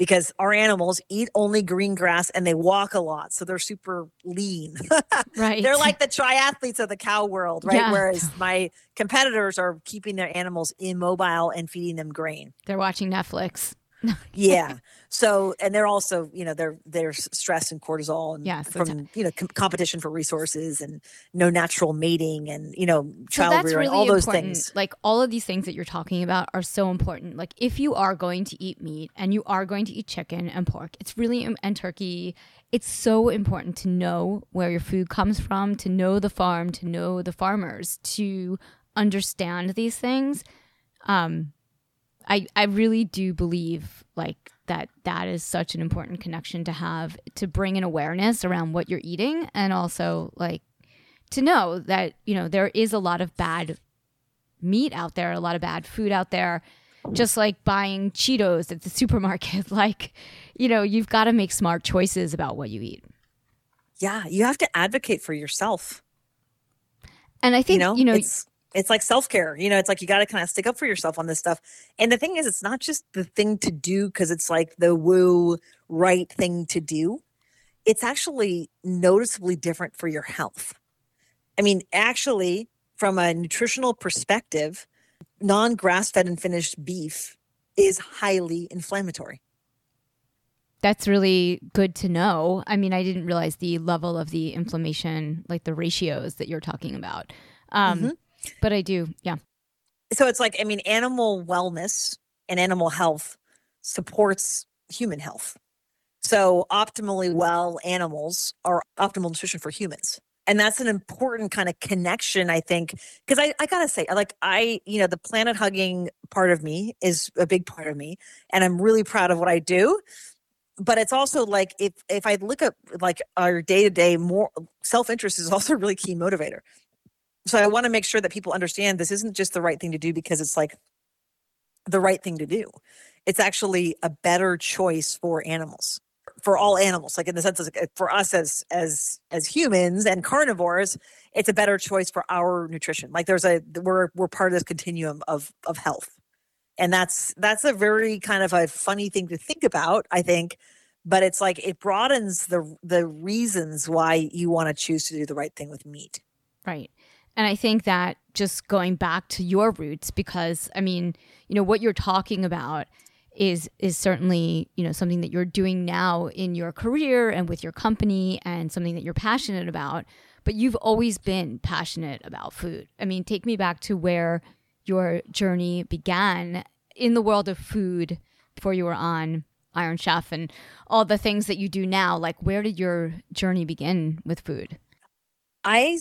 Speaker 2: Because our animals eat only green grass and they walk a lot, so they're super lean.
Speaker 3: right.
Speaker 2: They're like the triathletes of the cow world, right?
Speaker 3: Yeah.
Speaker 2: Whereas my competitors are keeping their animals immobile and feeding them grain.
Speaker 3: they're watching Netflix.
Speaker 2: yeah. So, and they're also, you know, they're they're stress and cortisol and
Speaker 3: Yes,
Speaker 2: from you know com- competition for resources and no natural mating and you know
Speaker 3: So
Speaker 2: child
Speaker 3: that's
Speaker 2: rearing,
Speaker 3: really
Speaker 2: all those
Speaker 3: important.
Speaker 2: things.
Speaker 3: Like all of these things that you're talking about are so important. Like if you are going to eat meat and you are going to eat chicken and pork, it's really and turkey. It's so important to know where your food comes from, to know the farm, to know the farmers, to understand these things. Um, I I really do believe like that that is such an important connection to have to bring an awareness around what you're eating and also like to know that you know there is a lot of bad meat out there, a lot of bad food out there. Just like buying Cheetos at the supermarket, like you know, you've got to make smart choices about what you eat.
Speaker 2: Yeah, you have to advocate for yourself.
Speaker 3: And I think
Speaker 2: you know,
Speaker 3: you know,
Speaker 2: it's it's like self care. You know, it's like you got to kind of stick up for yourself on this stuff. And the thing is, it's not just the thing to do because it's like the woo right thing to do. It's actually noticeably different for your health. I mean, actually, from a nutritional perspective, non grass fed and finished beef is highly inflammatory.
Speaker 3: that's really good to know. I mean, I didn't realize the level of the inflammation, like the ratios that you're talking about. Um,
Speaker 2: Mhm.
Speaker 3: But I do, yeah.
Speaker 2: so it's like i mean animal wellness and animal health supports human health. So optimally well animals are optimal nutrition for humans. And that's an important kind of connection i think because I, I gotta say like i you know the planet hugging part of me is a big part of me and i'm really proud of what i do. But it's also like if if i look at like our day-to-day more self-interest is also a really key motivator so I want to make sure that people understand this isn't just the right thing to do because it's like the right thing to do. It's actually a better choice for animals, for all animals. Like in the sense of for us as as as humans and carnivores, it's a better choice for our nutrition. Like there's a we're we're part of this continuum of of health, and that's that's a very kind of a funny thing to think about. I think. But it's like it broadens the the reasons why you want to choose to do the right thing with meat.
Speaker 3: Right. And I think that just going back to your roots, because I mean, you know, what you're talking about is is certainly, you know, something that you're doing now in your career and with your company and something that you're passionate about. But you've always been passionate about food. I mean, take me back to where your journey began in the world of food before you were on Iron Chef and all the things that you do now. Like where did your journey begin with food?
Speaker 2: I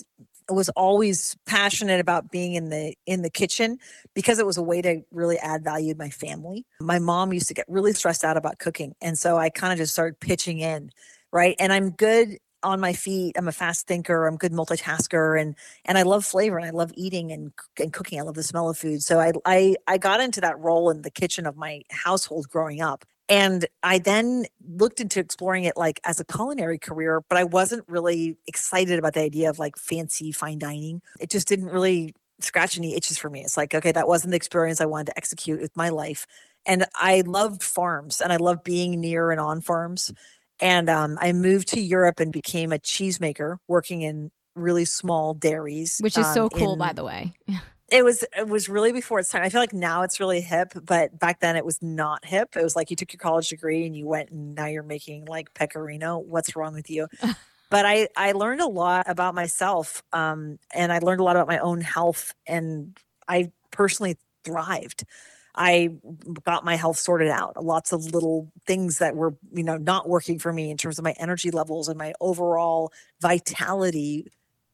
Speaker 2: was always passionate about being in the in the kitchen because it was a way to really add value to my family. My mom used to get really stressed out about cooking, and so I kind of just started pitching in, right? And I'm good on my feet. I'm a fast thinker. I'm good multitasker, and and I love flavor and I love eating and and cooking. I love the smell of food. So I I I got into that role in the kitchen of my household growing up. And I then looked into exploring it like as a culinary career, but I wasn't really excited about the idea of like fancy fine dining. It just didn't really scratch any itches for me. It's like, okay, that wasn't the experience I wanted to execute with my life. And I loved farms and I loved being near and on farms. And um, I moved to Europe and became a cheesemaker working in really small dairies.
Speaker 3: Which is
Speaker 2: um,
Speaker 3: so cool,
Speaker 2: in-
Speaker 3: by the way.
Speaker 2: it was it was really before its time. I feel like now it's really hip, but back then it was not hip. It was like you took your college degree and you went and now you're making like pecorino. What's wrong with you? but I I learned a lot about myself, um, and I learned a lot about my own health, and I personally thrived. I got my health sorted out. Lots of little things that were, you know, not working for me in terms of my energy levels and my overall vitality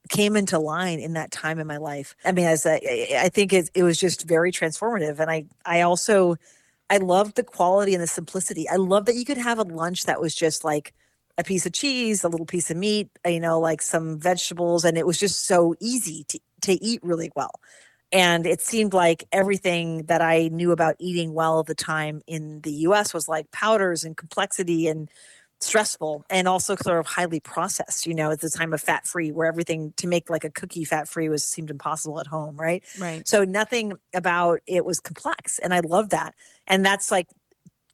Speaker 2: came into line in that time in my life. I mean, as a, I think it, it was just very transformative. And I, I also, I loved the quality and the simplicity. I love that you could have a lunch that was just like a piece of cheese, a little piece of meat, uh, you know, like some vegetables. And it was just so easy to, to eat really well. And it seemed like everything that I knew about eating well at the time in the US was like powders and complexity and stressful and also sort of highly processed, you know, at the time of fat free, where everything to make like a cookie fat free was seemed impossible at home, right?
Speaker 3: Right.
Speaker 2: So nothing about it was complex. And I love that. And that's like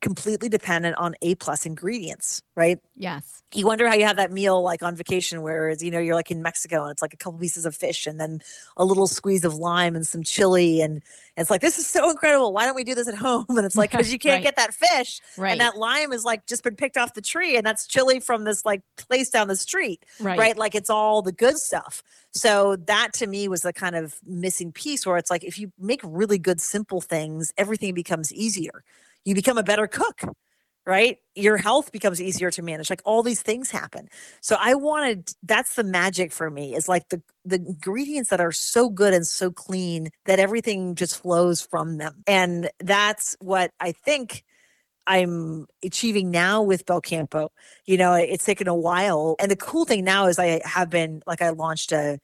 Speaker 2: completely dependent on A plus ingredients, right?
Speaker 3: Yes.
Speaker 2: You wonder how you have that meal like on vacation whereas you know, you're like in Mexico and it's like a couple pieces of fish and then a little squeeze of lime and some chili. And it's like, this is so incredible. Why don't we do this at home? And it's like, because you can't
Speaker 3: Right.
Speaker 2: get that fish.
Speaker 3: Right.
Speaker 2: And that lime is like just been picked off the tree and that's chili from this like place down the street
Speaker 3: right.
Speaker 2: right. Like it's all the good stuff. So that to me was the kind of missing piece where it's like if you make really good, simple things, everything becomes easier. You become a better cook, right? Your health becomes easier to manage. Like all these things happen. So I wanted that's the magic for me is like the the ingredients that are so good and so clean that everything just flows from them. And that's what I think I'm achieving now with Belcampo. You know, it's taken a while. And the cool thing now is I have been like I launched a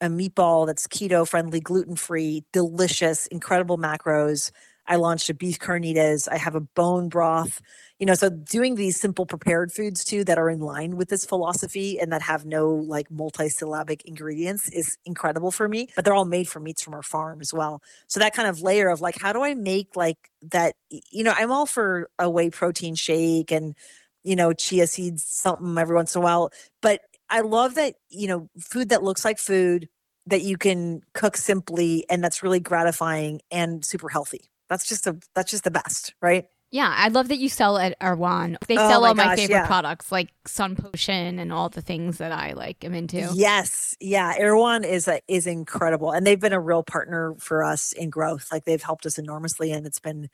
Speaker 2: a meatball that's keto friendly, gluten free, delicious, incredible macros. I launched a beef carnitas. I have a bone mm. broth. You know, so doing these simple prepared foods too that are in line with this philosophy and that have no like multi-syllabic ingredients is incredible for me. But they're all made from meats from our farm as well. So that kind of layer of like, how do I make like that? You know, I'm all for a whey protein shake and you know chia seeds something every once in a while, but I love that you know food that looks like food that you can cook simply and that's really gratifying and super healthy. That's just a that's just the best, right?
Speaker 3: Yeah, I love that you sell at Erewhon. They
Speaker 2: Oh
Speaker 3: sell
Speaker 2: my
Speaker 3: all my
Speaker 2: gosh,
Speaker 3: favorite
Speaker 2: yeah.
Speaker 3: products like Sun Potion and all the things that I like am into.
Speaker 2: Yes, yeah. Erewhon is a, is incredible, and they've been a real partner for us in growth. Like they've helped us enormously, and it's been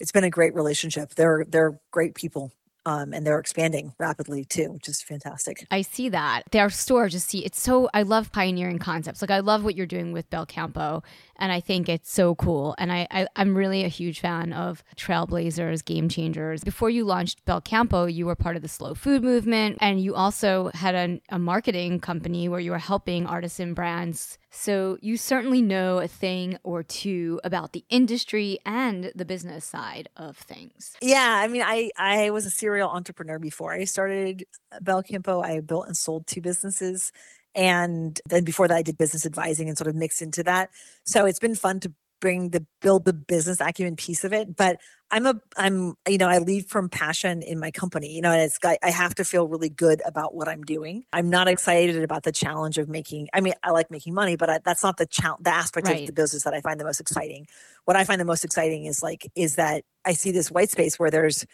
Speaker 2: it's been a great relationship. They're they're great people, um, and they're expanding rapidly too, which is fantastic.
Speaker 3: I see that. Their store just see it's so I love pioneering concepts. Like I love what you're doing with Belcampo and I think it's so cool. And I, I I'm really a huge fan of trailblazers, game changers. Before you launched Belcampo, you were part of the slow food movement and you also had a, a marketing company where you were helping artisan brands. So you certainly know a thing or two about the industry and the business side of things.
Speaker 2: Yeah, I mean, I I was a serial entrepreneur before I started uh, Belcampo. I built and sold two businesses, and then before that, I did business advising and sort of mixed into that. So it's been fun to bring the build the business acumen piece of it. But I'm a I'm you know I lead from passion in my company. You know, and it's got I have to feel really good about what I'm doing. I'm not excited about the challenge of making. I mean, I like making money, but I, that's not the challenge. The aspect
Speaker 3: Right.
Speaker 2: of the business that I find the most exciting. What I find the most exciting is like is that I see this white space where there's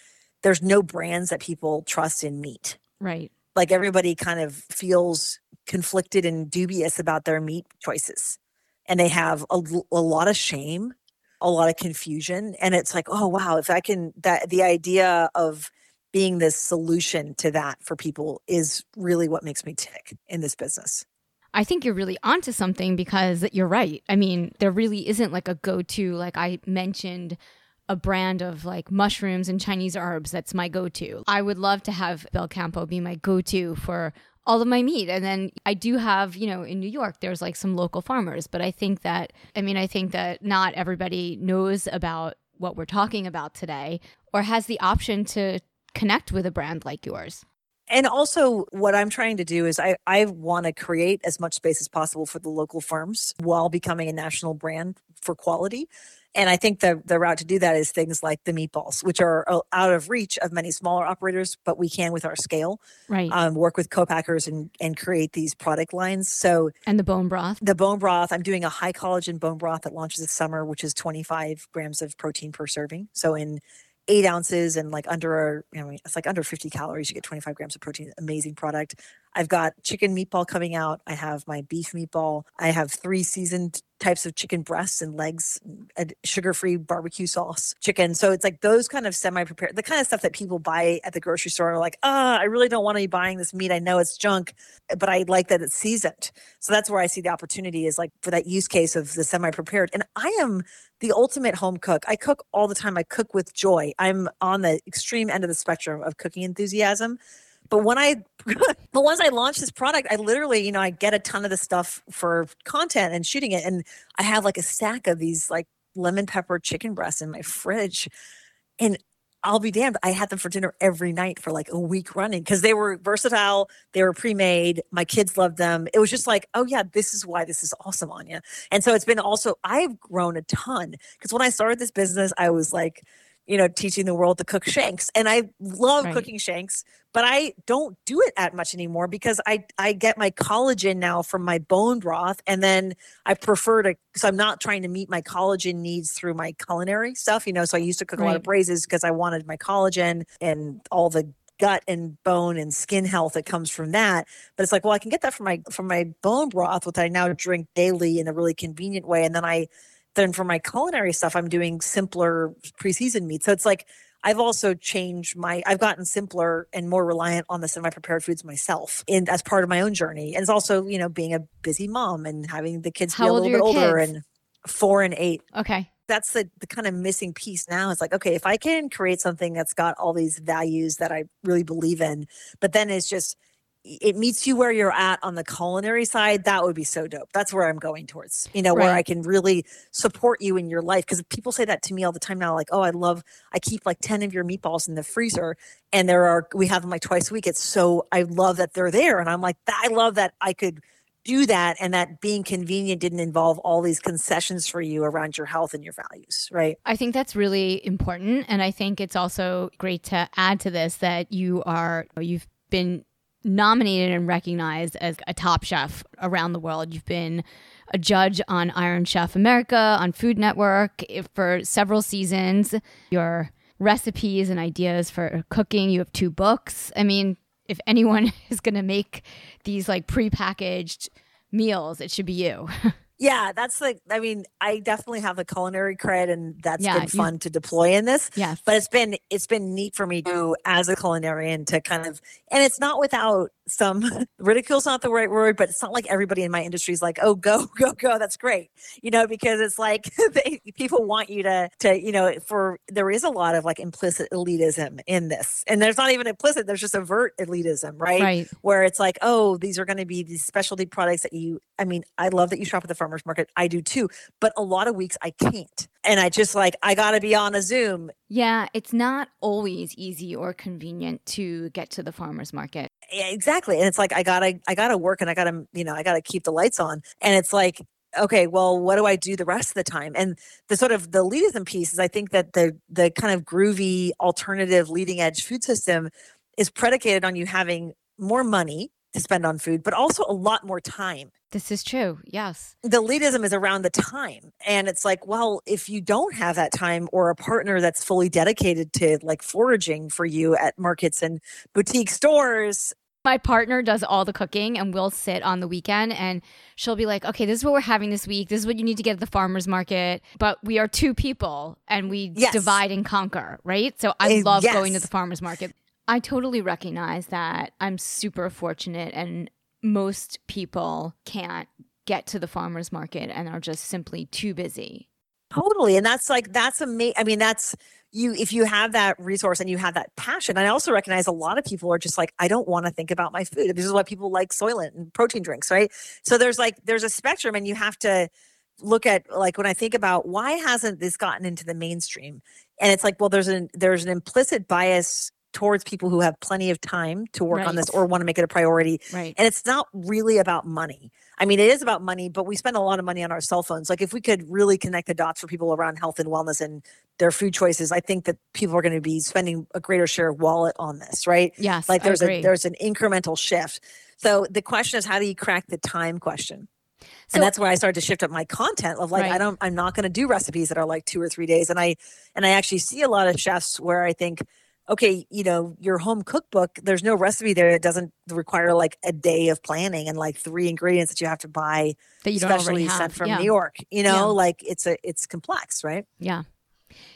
Speaker 2: there's no brands that people trust in meat.
Speaker 3: Right.
Speaker 2: Like everybody kind of feels conflicted and dubious about their meat choices. And they have a, a lot of shame, a lot of confusion. And it's like, oh, wow, if I can, that the idea of being this solution to that for people is really what makes me tick in this business.
Speaker 3: I think you're really onto something because you're right. I mean, there really isn't like a go to, like I mentioned, a brand of like mushrooms and Chinese herbs that's my go to. I would love to have Belcampo be my go to for all of my meat. And then I do have, you know, in New York, there's like some local farmers, but I think that, I mean, I think that not everybody knows about what we're talking about today or has the option to connect with a brand like yours.
Speaker 2: and also what i'm trying to do is i, I want to create as much space as possible for the local firms while becoming a national brand for quality and i think the, the route to do that is things like the meatballs which are uh, out of reach of many smaller operators but we can with our scale
Speaker 3: Right.
Speaker 2: um, work with co-packers and, and create these product lines. So
Speaker 3: and the bone broth.
Speaker 2: the bone broth i'm doing a high collagen bone broth that launches this summer which is 25 grams of protein per serving. So in eight ounces and like under you know it's like under 50 calories you get 25 grams of protein amazing product. I've got chicken meatball coming out. I have my beef meatball. I have three seasoned types of chicken breasts and legs a sugar-free barbecue sauce chicken so it's like those kind of semi-prepared the kind of stuff that people buy at the grocery store are like ah i really don't want to be buying this meat i know it's junk but i like that it's seasoned so that's where i see the opportunity is like for that use case of the semi-prepared and i am the ultimate home cook. I cook all the time. I cook with joy. I'm on the extreme end of the spectrum of cooking enthusiasm. But when I, but once I launch this product, I literally, you know, I get a ton of the stuff for content and shooting it, and I have like a stack of these like lemon pepper chicken breasts in my fridge, and I'll be damned. I had them for dinner every night for like a week running because they were versatile. They were pre-made. My kids loved them. It was just like, oh yeah, this is why this is awesome, Anya. And so it's been also I've grown a ton because when I started this business, I was like, you know, teaching the world to cook shanks. And I love
Speaker 3: Right.
Speaker 2: cooking shanks, but I don't do it that much anymore because I I get my collagen now from my bone broth and then I prefer to so I'm not trying to meet my collagen needs through my culinary stuff, you know. So I used to cook a lot of braises because I wanted my collagen and all the gut and bone and skin health that comes from that. But it's like, well, I can get that from my from my bone broth, which I now drink daily in a really convenient way. And then I then for my culinary stuff, I'm doing simpler pre-seasoned meat. So it's like I've also changed my I've gotten simpler and more reliant on the semi prepared foods myself in as part of my own journey. And it's also, you know, being a busy mom and having the kids
Speaker 3: How
Speaker 2: be a little bit older
Speaker 3: kids?
Speaker 2: and four and eight
Speaker 3: Okay.
Speaker 2: that's the, the kind of missing piece now It's like okay if i can create something that's got all these values that i really believe in but then it's just it meets you where you're at on the culinary side that would be so dope. That's where i'm going towards you know where i can really support you in your life because people say that to me all the time now like oh i love i keep like 10 of your meatballs in the freezer and there are we have them like twice a week. It's so i love that they're there and i'm like i love that i could do that and that being convenient didn't involve all these concessions for you around your health and your values right?
Speaker 3: I think that's really important. And I think it's also great to add to this that you are, you've been nominated and recognized as a top chef around the world. You've been a judge on Iron Chef America, on Food Network for several seasons. Your recipes and ideas for cooking, you have two books. I mean, if anyone is going to make these like prepackaged meals, it should be you.
Speaker 2: yeah that's like i mean i definitely have the culinary cred and that's
Speaker 3: Yeah,
Speaker 2: been fun to deploy in this
Speaker 3: Yeah.
Speaker 2: but it's been it's been neat for me to as a culinarian to kind of and it's not without some ridicule's not the right word but it's not like everybody in my industry is like oh go go go that's great you know because it's like they, people want you to to you know for there is a lot of like implicit elitism in this and there's not even implicit there's just overt elitism right,
Speaker 3: right.
Speaker 2: where it's like oh these are going to be these specialty products that you i mean i love that you shop at the farmers market i do too but a lot of weeks i can't and i just like i gotta be on a zoom
Speaker 3: Yeah, it's not always easy or convenient to get to the farmer's market.
Speaker 2: Yeah, exactly and it's like i gotta i gotta work and i gotta you know i gotta keep the lights on and it's like okay well what do i do the rest of the time and the sort of the elitism piece is i think that the the kind of groovy alternative leading edge food system is predicated on you having more money to spend on food but also a lot more time
Speaker 3: This is true. Yes.
Speaker 2: the elitism is around the time and it's like well if you don't have that time or a partner that's fully dedicated to like foraging for you at markets and boutique stores
Speaker 3: My partner does all the cooking and we'll sit on the weekend and she'll be like, okay, this is what we're having this week. This is what you need to get at the farmer's market. But we are two people and we
Speaker 2: Yes.
Speaker 3: divide and conquer, right? So I
Speaker 2: Eh,
Speaker 3: love going to the farmer's market. I totally recognize that I'm super fortunate and most people can't get to the farmer's market and are just simply too busy.
Speaker 2: Totally. And that's like, that's amazing. I mean, that's you, if you have that resource and you have that passion. I also recognize a lot of people are just like, I don't want to think about my food. This is why people like Soylent and protein drinks, right? So there's like, there's a spectrum and you have to look at like when I think about why hasn't this gotten into the mainstream? And it's like, well, there's an, there's an implicit bias towards people who have plenty of time to work on this or want to make it a priority.
Speaker 3: Right.
Speaker 2: And it's not really about money. I mean, it is about money, but we spend a lot of money on our cell phones. Like, if we could really connect the dots for people around health and wellness and their food choices, I think that people are going to be spending a greater share of wallet on this, right?
Speaker 3: Yes.
Speaker 2: Like, there's a there's an incremental shift. So the question is, how do you crack the time question?
Speaker 3: So-
Speaker 2: and that's where I started to shift up my content of like, I don't, I'm not going to do recipes that are like two or three days. And I, and I actually see a lot of chefs where I think, okay, you know, your home cookbook, there's no recipe there that doesn't require like a day of planning and like three ingredients that you have to buy
Speaker 3: that you
Speaker 2: specially sent from
Speaker 3: yeah.
Speaker 2: New York. You know,
Speaker 3: Yeah.
Speaker 2: like it's a it's complex, right?
Speaker 3: Yeah.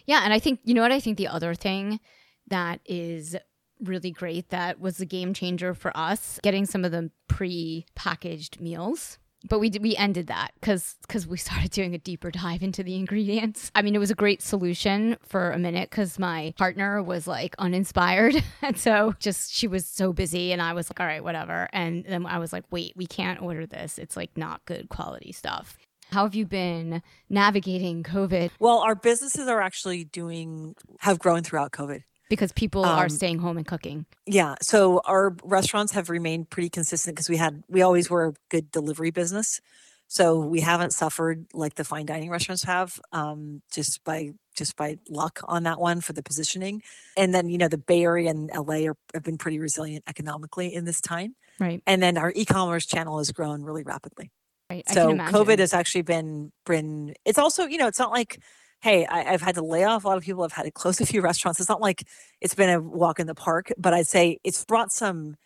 Speaker 3: Yeah. And I think, you know what? I think the other thing that is really great that was a game changer for us getting some of the pre packaged meals. But we did, we ended that because because we started doing a deeper dive into the ingredients. I mean, it was a great solution for a minute because my partner was like uninspired, and so just she was so busy, and I was like, all right, whatever. And then I was like, wait, we can't order this. It's like not good quality stuff. How have you been navigating COVID?
Speaker 2: Well, our businesses are actually doing have grown throughout COVID.
Speaker 3: Because people are
Speaker 2: Um,
Speaker 3: staying home and cooking.
Speaker 2: Yeah. So our restaurants have remained pretty consistent because we had we always were a good delivery business. So we haven't suffered like the fine dining restaurants have, um, just by just by luck on that one for the positioning. And then, you know, the Bay Area and LA are, have been pretty resilient economically in this time.
Speaker 3: Right.
Speaker 2: And then our e-commerce channel has grown really rapidly.
Speaker 3: Right.
Speaker 2: So. COVID has actually been been. It's also, you know, it's not like, hey, I, I've had to lay off a lot of people. I've had to close a few restaurants. It's not like it's been a walk in the park, but I'd say it's brought some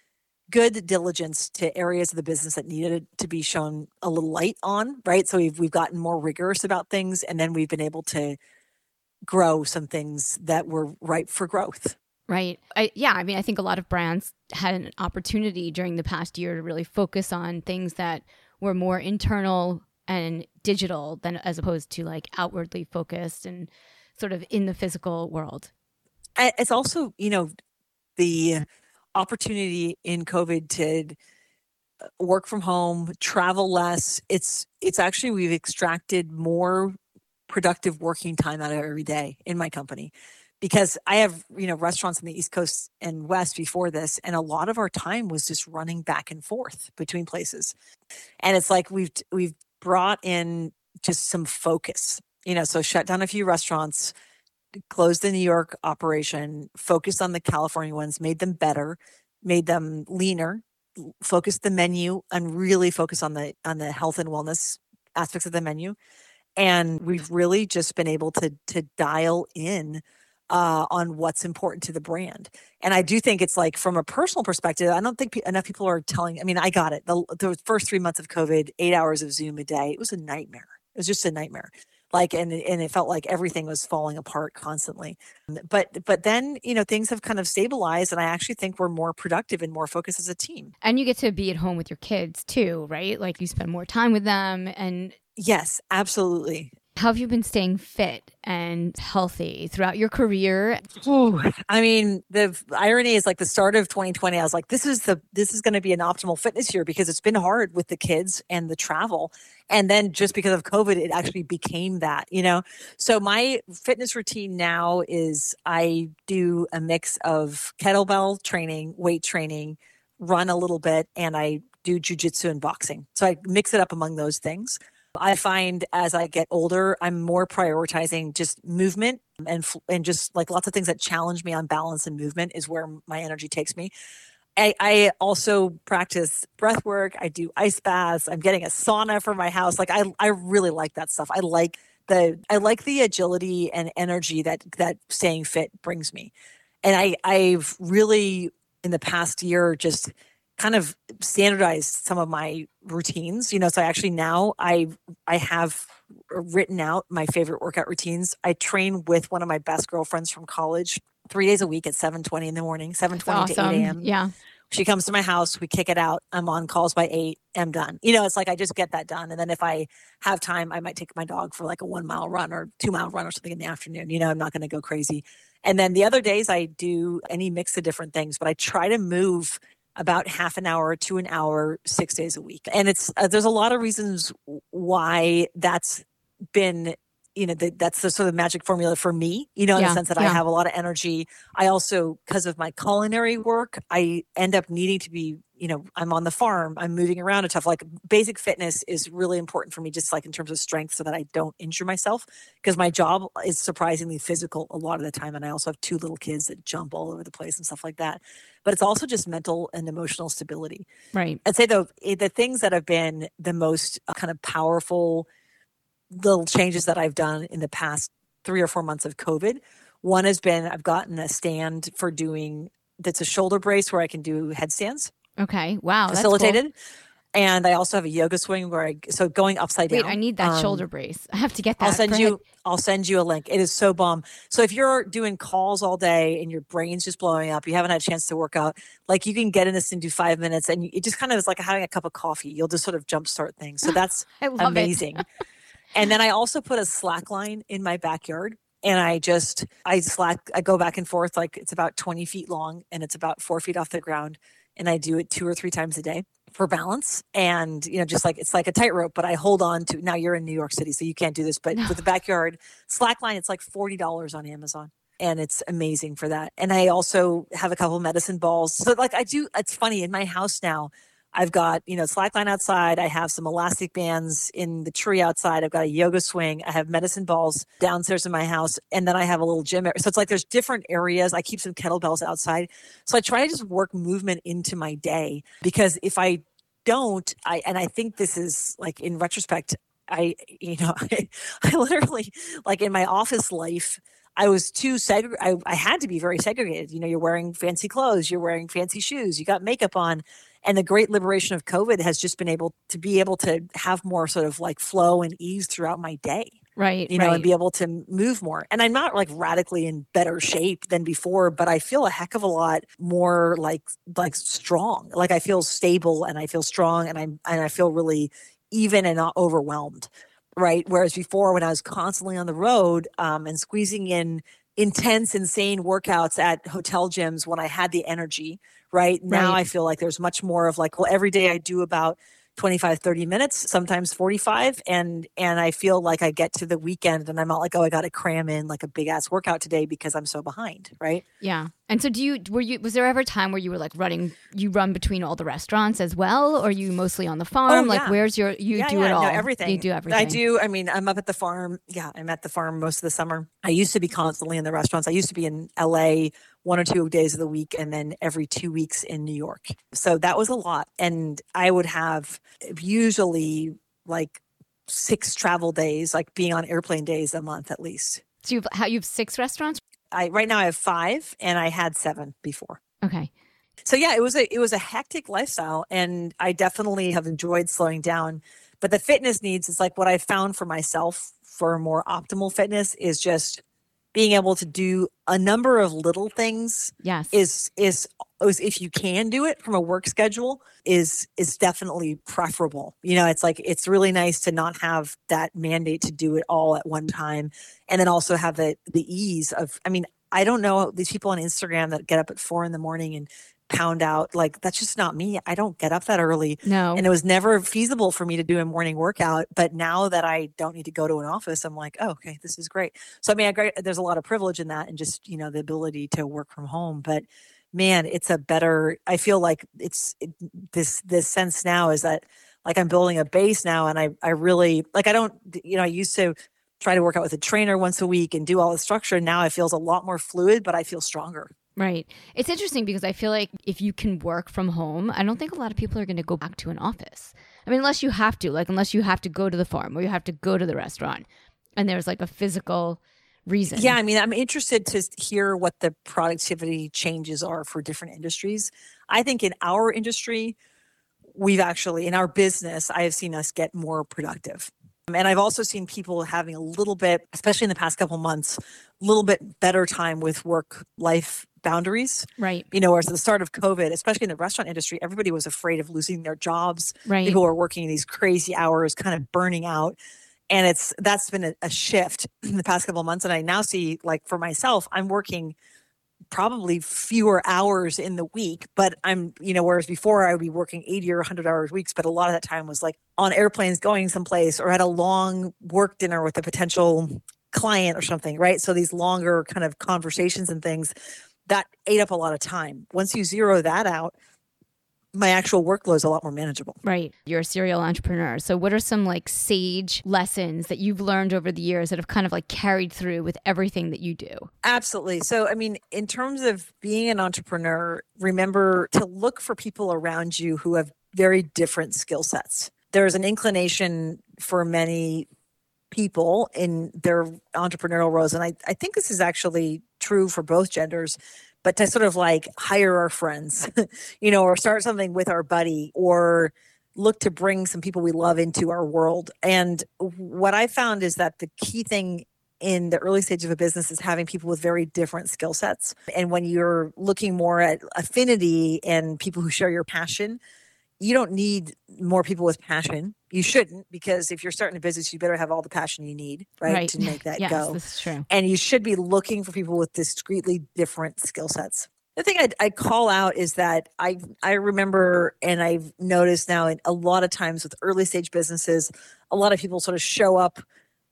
Speaker 2: good diligence to areas of the business that needed to be shown a little light on, right? So we've we've gotten more rigorous about things, and then we've been able to grow some things that were ripe for growth.
Speaker 3: Right. I, yeah. I mean, I think a lot of brands had an opportunity during the past year to really focus on things that were more internal and digital than as opposed to like outwardly focused and sort of in the physical world.
Speaker 2: It's also, you know, the opportunity in COVID to uh, work from home, travel less. It's it's actually we've extracted more productive working time out of every day in my company because I have, you know, restaurants in the East Coast and West before this and a lot of our time was just running back and forth between places. And it's like we've we've brought in just some focus. You know, so shut down a few restaurants, closed the New York operation, focused on the California ones, made them better, made them leaner, focused the menu and really focus on the on the health and wellness aspects of the menu. And we've really just been able to to dial in uh, on what's important to the brand. And I do think it's like from a personal perspective, I don't think pe- enough people are telling. I mean, I got it. The, the first three months of COVID, eight hours of Zoom a day, it was a nightmare. It was just a nightmare like and it- and it felt like everything was falling apart constantly but but then you know things have kind of stabilized and i actually think we're more productive and more focused as a team
Speaker 3: And you get to be at home with your kids too, right? Like you spend more time with them. And
Speaker 2: yes absolutely
Speaker 3: how have you been staying fit and healthy throughout your career?
Speaker 2: Ooh, I mean, the irony is like the start of 2020. I was like, this is the this is going to be an optimal fitness year because it's been hard with the kids and the travel, and then just because of COVID, it actually became that. You know, so my fitness routine now is I do a mix of kettlebell training, weight training, run a little bit, and I do jujitsu and boxing. So I mix it up among those things. I find as I get older, I'm more prioritizing just movement and and just like lots of things that challenge me on balance and movement is where my energy takes me. I, I also practice breath work. I do ice baths. I'm getting a sauna for my house. Like I, I really like that stuff. I like the I like the agility and energy that that staying fit brings me. And I I've really in the past year just kind of standardized some of my routines you know so I actually now i i have written out my favorite workout routines. I train with one of my best girlfriends from college three days a week at 7.20 in the morning 7.20 to 8 a.m
Speaker 3: Yeah.
Speaker 2: she comes to my house we kick it out i'm on calls by 8 i'm done. You know it's like i just get that done and then if i have time i might take my dog for like a one mile run or two mile run or something in the afternoon you know i'm not going to go crazy. And then the other days i do any mix of different things but i try to move about half an hour to an hour six days a week. And it's uh, there's a lot of reasons why that's been you know the, that's the sort of magic formula for me you know in
Speaker 3: Yeah,
Speaker 2: the sense that i have a lot of energy. I also because of my culinary work i end up needing to be you know i'm on the farm i'm moving around a tough like basic fitness is really important for me just like in terms of strength so that i don't injure myself because my job is surprisingly physical a lot of the time and i also have two little kids that jump all over the place and stuff like that but it's also just mental and emotional stability.
Speaker 3: Right.
Speaker 2: I'd say though eh, the things that have been the most uh, kind of powerful little changes that I've done in the past three or four months of COVID. One has been I've gotten a stand for doing that's a shoulder brace where I can do headstands
Speaker 3: Okay. Wow. that's cool.
Speaker 2: facilitated. And I also have a yoga swing where I so going upside down.
Speaker 3: Wait,
Speaker 2: down.
Speaker 3: I need that
Speaker 2: um,
Speaker 3: shoulder brace. I have to get that.
Speaker 2: I'll send you I'll send you a link. It is so bomb. So if you're doing calls all day and your brain's just blowing up, you haven't had a chance to work out, like you can get in this and do five minutes and it just kind of is like having a cup of coffee. You'll just sort of jumpstart things. So that's amazing. and then I also put a slack line in my backyard and I just I slack I go back and forth like it's about 20 feet long and it's about four feet off the ground and I do it two or three times a day for balance and you know just like it's like a tightrope but I hold on to now you're in New York City so you can't do this but
Speaker 3: No.
Speaker 2: with the backyard slack line it's like $40 on Amazon and it's amazing for that and I also have a couple medicine balls so like I do it's funny in my house now I've got, you know, slackline outside. I have some elastic bands in the tree outside. I've got a yoga swing. I have medicine balls downstairs in my house. And then I have a little gym. So it's like there's different areas. I keep some kettlebells outside. So I try to just work movement into my day because if I don't, I, and I think this is like in retrospect, I, you know, I, I literally, like in my office life, I was too seg. I, I had to be very segregated. You know, you're wearing fancy clothes, you're wearing fancy shoes, you got makeup on. And the great liberation of COVID has just been able to be able to have more sort of like flow and ease throughout my day.
Speaker 3: Right.
Speaker 2: You know,
Speaker 3: right.
Speaker 2: and be able to move more. And I'm not like radically in better shape than before, but I feel a heck of a lot more like like strong. Like I feel stable and I feel strong and I'm and I feel really even and not overwhelmed right? Whereas before, when I was constantly on the road um, and squeezing in intense, insane workouts at hotel gyms when I had the energy, right? Now
Speaker 3: Right.
Speaker 2: I feel like there's much more of like, well, every day I do about 25 30 minutes sometimes 45 and and i feel like i get to the weekend and i'm not like oh i gotta cram in like a big ass workout today because i'm so behind right
Speaker 3: Yeah. And so do you were you was there ever a time where you were like running you run between all the restaurants as well or are you mostly on the farm? Oh, like
Speaker 2: Oh, yeah.
Speaker 3: where's your you
Speaker 2: yeah,
Speaker 3: do
Speaker 2: yeah,
Speaker 3: it all.
Speaker 2: No, everything.
Speaker 3: You do everything.
Speaker 2: I do. I mean, I'm up at the farm. Yeah, I'm at the farm most of the summer. I used to be constantly in the restaurants. I used to be in LA one or two days of the week and then every two weeks in New York. So that was a lot. And I would have usually like six travel days, like being on airplane days a month at least.
Speaker 3: So you've how you have six restaurants?
Speaker 2: I right now I have five and I had seven before.
Speaker 3: Okay.
Speaker 2: so yeah it was a it was a hectic lifestyle and i definitely have enjoyed slowing down but the fitness needs is like what i found for myself for more optimal fitness is just being able to do a number of little things
Speaker 3: Yes.
Speaker 2: is is is if you can do it from a work schedule is is definitely preferable you know it's like it's really nice to not have that mandate to do it all at one time and then also have the the ease of i mean i don't know these people on instagram that get up at four in the morning and pound out like that's just not me. I don't get up that early.
Speaker 3: No.
Speaker 2: and it was never feasible for me to do a morning workout but now that i don't need to go to an office i'm like oh okay this is great. So i mean I, there's a lot of privilege in that and just you know the ability to work from home but man it's a better i feel like it's it, this this sense now is that like i'm building a base now and i i really like i don't you know i used to try to work out with a trainer once a week and do all the structure now it feels a lot more fluid but i feel stronger
Speaker 3: Right. It's interesting because I feel like if you can work from home, I don't think a lot of people are going to go back to an office. I mean, unless you have to, like, unless you have to go to the farm or you have to go to the restaurant and there's like a physical reason.
Speaker 2: Yeah, I mean, I'm interested to hear what the productivity changes are for different industries. I think in our industry, we've actually, in our business, I have seen us get more productive. And I've also seen people having a little bit, especially in the past couple months, a little bit better time with work life boundaries.
Speaker 3: Right.
Speaker 2: You know, whereas at the start of COVID, especially in the restaurant industry, everybody was afraid of losing their jobs.
Speaker 3: Right.
Speaker 2: People were working these crazy hours, kind of burning out. And it's that's been a, a shift in the past couple of months. And I now see, like for myself, I'm working probably fewer hours in the week, but I'm, you know, whereas before I would be working 80 or 100 hours weeks, but a lot of that time was like on airplanes going someplace or had a long work dinner with a potential client or something, right? So these longer kind of conversations and things that ate up a lot of time. Once you zero that out, my actual workload is a lot more manageable.
Speaker 3: Right. You're a serial entrepreneur. So, what are some like sage lessons that you've learned over the years that have kind of like carried through with everything that you do?
Speaker 2: Absolutely. So, I mean, in terms of being an entrepreneur, remember to look for people around you who have very different skill sets. There's an inclination for many people in their entrepreneurial roles. And I, I think this is actually true for both genders, but to sort of like hire our friends, you know, or start something with our buddy or look to bring some people we love into our world. And what I found is that the key thing in the early stage of a business is having people with very different skill sets. And when you're looking more at affinity and people who share your passion, you don't need more people with passion. You shouldn't, because if you're starting a business, you better have all the passion you need, right, to make that
Speaker 3: yes,
Speaker 2: go.
Speaker 3: this is true.
Speaker 2: And you should be looking for people with discreetly different skill sets. The thing I'd, I'd call out is that I I remember and I've noticed now in a lot of times with early stage businesses, a lot of people sort of show up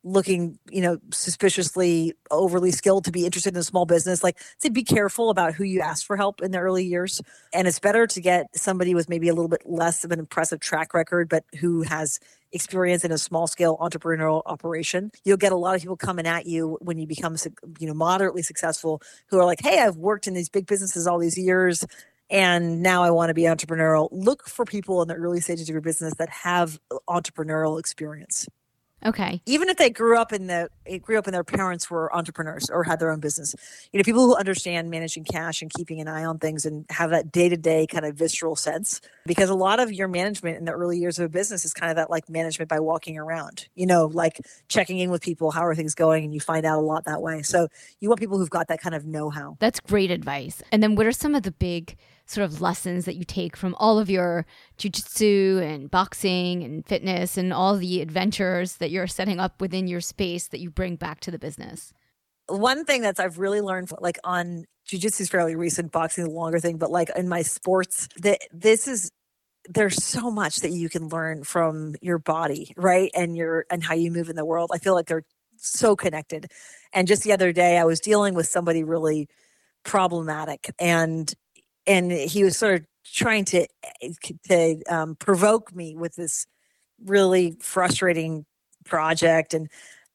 Speaker 2: looking, you know, suspiciously overly skilled to be interested in a small business. Like, say, be careful about who you ask for help in the early years. And it's better to get somebody with maybe a little bit less of an impressive track record, but who has experience in a small scale entrepreneurial operation. You'll get a lot of people coming at you when you become, you know, moderately successful who are like, hey, I've worked in these big businesses all these years and now I want to be entrepreneurial. Look for people in the early stages of your business that have uh, entrepreneurial experience.
Speaker 3: Okay.
Speaker 2: Even if they grew up in the it grew up and their parents were entrepreneurs or had their own business. You know, people who understand managing cash and keeping an eye on things and have that day-to-day kind of visceral sense because a lot of your management in the early years of a business is kind of that like management by walking around. You know, like checking in with people, how are things going and you find out a lot that way. So, you want people who've got that kind of know-how.
Speaker 3: That's great advice. And then what are some of the big sort of lessons that you take from all of your jujitsu and boxing and fitness and all the adventures that you're setting up within your space that you bring back to the business?
Speaker 2: One thing that's I've really learned, like on jujitsu is fairly recent, boxing is a longer thing, but like in my sports, that this is there's so much that you can learn from your body, right? And your and how you move in the world. I feel like they're so connected. And just the other day, I was dealing with somebody really problematic, and and he was sort of trying to to um, provoke me with this really frustrating project and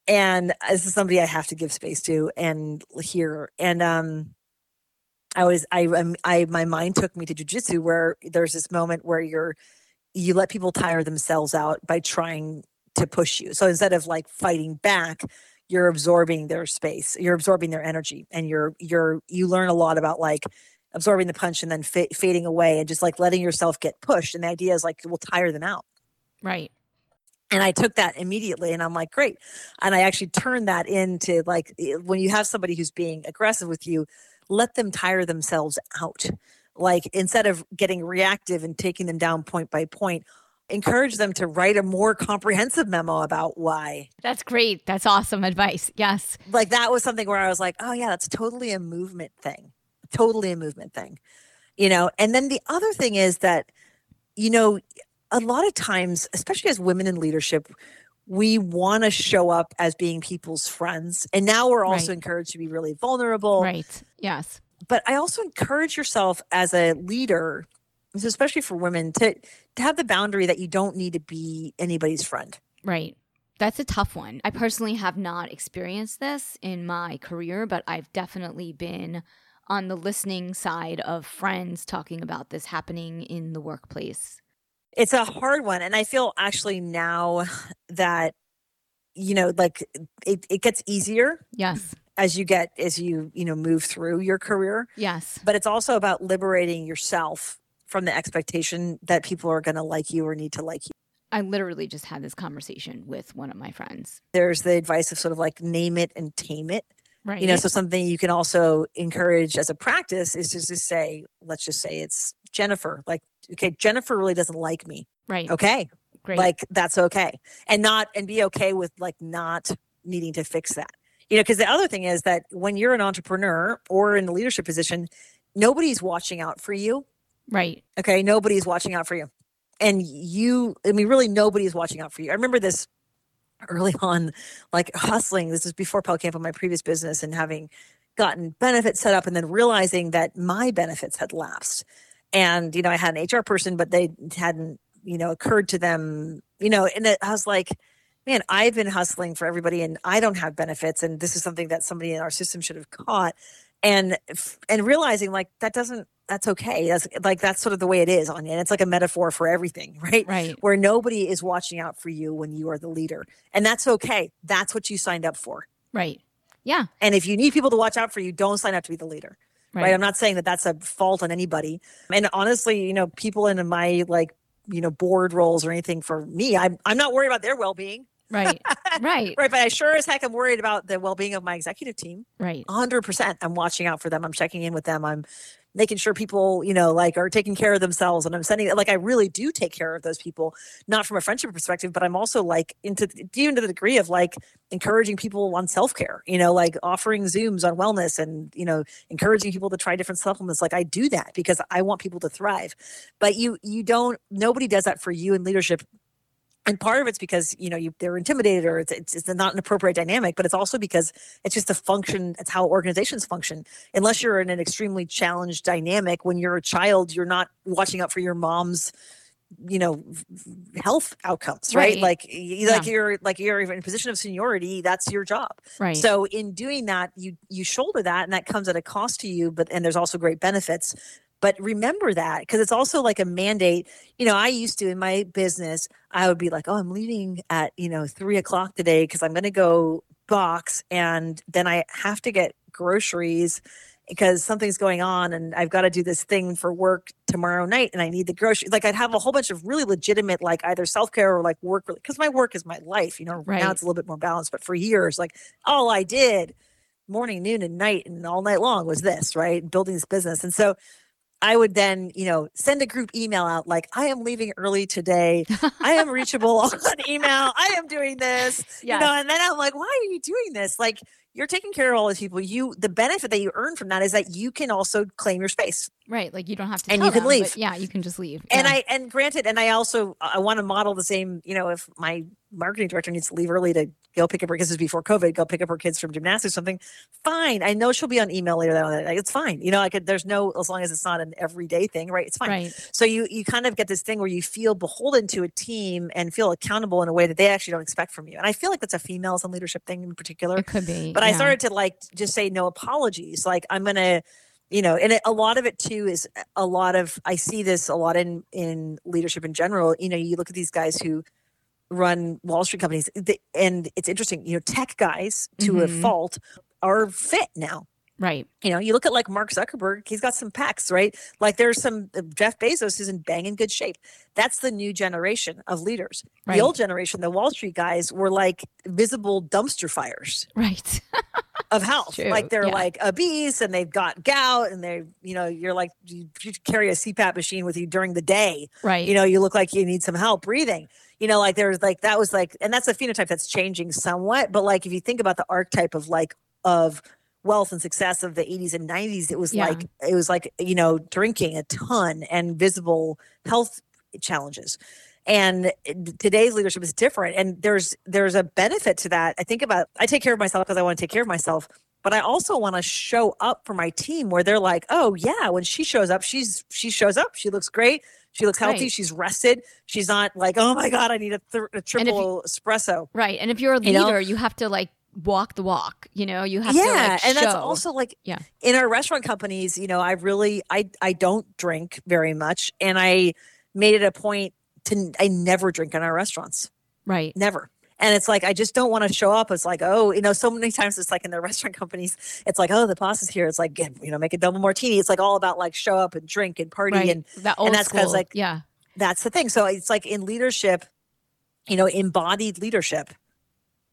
Speaker 2: and this is somebody I have to give space to and hear and um I was I um, I my mind took me to jujitsu where there's this moment where you're you let people tire themselves out by trying to push you. So instead of like fighting back you're absorbing their space you're absorbing their energy and you're you're you learn a lot about like absorbing the punch and then fa- fading away and just like letting yourself get pushed. And the idea is like, we'll tire them out.
Speaker 3: Right.
Speaker 2: And I took that immediately and I'm like, great. And I actually turned that into like, when you have somebody who's being aggressive with you, let them tire themselves out. Like instead of getting reactive and taking them down point by point, encourage them to write a more comprehensive memo about why.
Speaker 3: That's great. That's awesome advice. Yes.
Speaker 2: Like that was something where I was like, oh, yeah, that's totally a movement thing totally a movement thing you know? And then the other thing is that you know a lot of times especially as women in leadership we want to show up as being people's friends and now we're also right. encouraged to be really vulnerable.
Speaker 3: Right. Yes.
Speaker 2: But i also encourage yourself as a leader especially for women to to have the boundary that you don't need to be anybody's friend.
Speaker 3: Right. That's a tough one. I personally have not experienced this in my career, but I've definitely been on the listening side of friends talking about this happening in the workplace?
Speaker 2: It's a hard one. And I feel actually now that, you know, like it, it gets easier.
Speaker 3: Yes.
Speaker 2: As you get, as you, you know, move through your career.
Speaker 3: Yes.
Speaker 2: But it's also about liberating yourself from the expectation that people are going to like you or need to like you.
Speaker 3: I literally just had this conversation with one of my friends.
Speaker 2: There's the advice of sort of like name it and tame it.
Speaker 3: Right.
Speaker 2: You know, so something you can also encourage as a practice is just to say, let's just say it's Jennifer. Like, okay, Jennifer really doesn't like me.
Speaker 3: Right.
Speaker 2: Okay.
Speaker 3: Great.
Speaker 2: Like that's okay. And not and be okay with like not needing to fix that. You know, because the other thing is that when you're an entrepreneur or in a leadership position, nobody's watching out for you.
Speaker 3: Right.
Speaker 2: Okay. Nobody's watching out for you. And you, I mean, really nobody's watching out for you. I remember this early on, like hustling. This was before Belcampo on my previous business and having gotten benefits set up and then realizing that my benefits had lapsed. And, you know, I had an HR person, but they hadn't, you know, occurred to them, you know, and I was like, man, I've been hustling for everybody and I don't have benefits. And this is something that somebody in our system should have caught. And, and realizing like that doesn't that's okay. That's like that's sort of the way it is, Anya. And it's like a metaphor for everything, right?
Speaker 3: Right.
Speaker 2: Where nobody is watching out for you when you are the leader. And that's okay. That's what you signed up for.
Speaker 3: Right. Yeah.
Speaker 2: And if you need people to watch out for you, don't sign up to be the leader. Right. right? I'm not saying that that's a fault on anybody. And honestly, you know, people in my like, you know, board roles or anything for me, I'm I'm not worried about their well-being.
Speaker 3: Right. Right.
Speaker 2: right. But I sure as heck am worried about the well being of my executive team.
Speaker 3: Right.
Speaker 2: 100%. I'm watching out for them. I'm checking in with them. I'm making sure people, you know, like are taking care of themselves. And I'm sending like I really do take care of those people, not from a friendship perspective, but I'm also like into even to the degree of like encouraging people on self care, you know, like offering Zooms on wellness and, you know, encouraging people to try different supplements. Like I do that because I want people to thrive. But you you don't nobody does that for you in leadership and part of it's because you know you, they're intimidated or it's, it's, it's not an appropriate dynamic but it's also because it's just a function it's how organizations function. Unless you're in an extremely challenged dynamic when you're a child you're not watching out for your mom's you know health outcomes right,
Speaker 3: Right.
Speaker 2: like y- like you're like you're in a position of seniority that's your job.
Speaker 3: Right.
Speaker 2: so in doing that you you shoulder that and that comes at a cost to you but and there's also great benefits but remember that because it's also like a mandate you know i used to in my business i would be like oh i'm leaving at you know three o'clock today because i'm going to go box and then i have to get groceries because something's going on and I've got to do this thing for work tomorrow night and I need the groceries. Like I'd have a whole bunch of really legitimate, like either self care or like work, because my work is my life. You know,
Speaker 3: Right.
Speaker 2: now it's a little bit more balanced, but for years, like all I did morning, noon, and night and all night long was this, right? Building this business. And so I would then, you know, send a group email out like, I am leaving early today. I am reachable on email. I am doing this. You know, and then I'm like, why are you doing this? Like, you're taking care of all these people. You, the benefit that you earn from that is that you can also claim your space.
Speaker 3: right. Like you don't have to
Speaker 2: And you can
Speaker 3: them,
Speaker 2: leave.
Speaker 3: yeah, you can just leave.
Speaker 2: And
Speaker 3: Yeah.
Speaker 2: I, and granted, and I also, I want to model the same, you know, if my marketing director needs to leave early to go pick up her kids before COVID, go pick up her kids from gymnastics or something, fine. I know she'll be on email later that night. It's fine. You know, I could, there's no, as long as it's not an everyday thing, right? It's fine.
Speaker 3: right.
Speaker 2: So you you kind of get this thing where you feel beholden to a team and feel accountable in a way that they actually don't expect from you. And I feel like that's a females in leadership thing in particular.
Speaker 3: It could be.
Speaker 2: But I started to like just say no apologies. Like I'm gonna, you know, and it, a lot of it too is a lot of I see this a lot in in leadership in general. You know, you look at these guys who run Wall Street companies, th- and it's interesting. You know, tech guys to a
Speaker 3: Mhm.
Speaker 2: fault are fit now
Speaker 3: Right.
Speaker 2: you know, you look at like Mark Zuckerberg, he's got some packs, right? Like there's some uh, Jeff Bezos is in banging in good shape. That's the new generation of leaders.
Speaker 3: Right.
Speaker 2: The old generation, the Wall Street guys, were like visible dumpster fires
Speaker 3: Right.
Speaker 2: of health.
Speaker 3: True,
Speaker 2: Like they're
Speaker 3: yeah.
Speaker 2: like obese and they've got gout and they, you know, you're like you, you carry a CPAP machine with you during the day.
Speaker 3: right.
Speaker 2: You know, you look like you need some help breathing. You know, like there's like that was like, and that's a phenotype that's changing somewhat. But like if you think about the archetype of like of wealth and success of the 80s and 90s, it was
Speaker 3: Yeah.
Speaker 2: like it was like you know drinking a ton and visible health challenges. And eh, today's leadership is different, and there's there's a benefit to that. I think about I take care of myself because I want to take care of myself, but I also want to show up for my team where they're like, oh yeah, when she shows up, she's she shows up, she looks great, she looks healthy,
Speaker 3: Right.
Speaker 2: she's rested, she's not like, oh my god, I need a, th- a triple espresso.
Speaker 3: right. And if you're a
Speaker 2: You know?
Speaker 3: leader, you have to like walk the walk. You know, you have to
Speaker 2: yeah
Speaker 3: like
Speaker 2: and that's also like
Speaker 3: Yeah.
Speaker 2: in our restaurant companies you know i really i i don't drink very much and i made it a point to i never drink in our restaurants
Speaker 3: right.
Speaker 2: never and it's like i just don't want to show up it's like oh you know so many times it's like in the restaurant companies it's like oh the boss is here it's like get, you know make a double martini it's like all about like show up and drink and party
Speaker 3: Right.
Speaker 2: and
Speaker 3: that old
Speaker 2: that's 'cause,
Speaker 3: school.
Speaker 2: like,
Speaker 3: yeah.
Speaker 2: that's the thing so it's like in leadership you know embodied leadership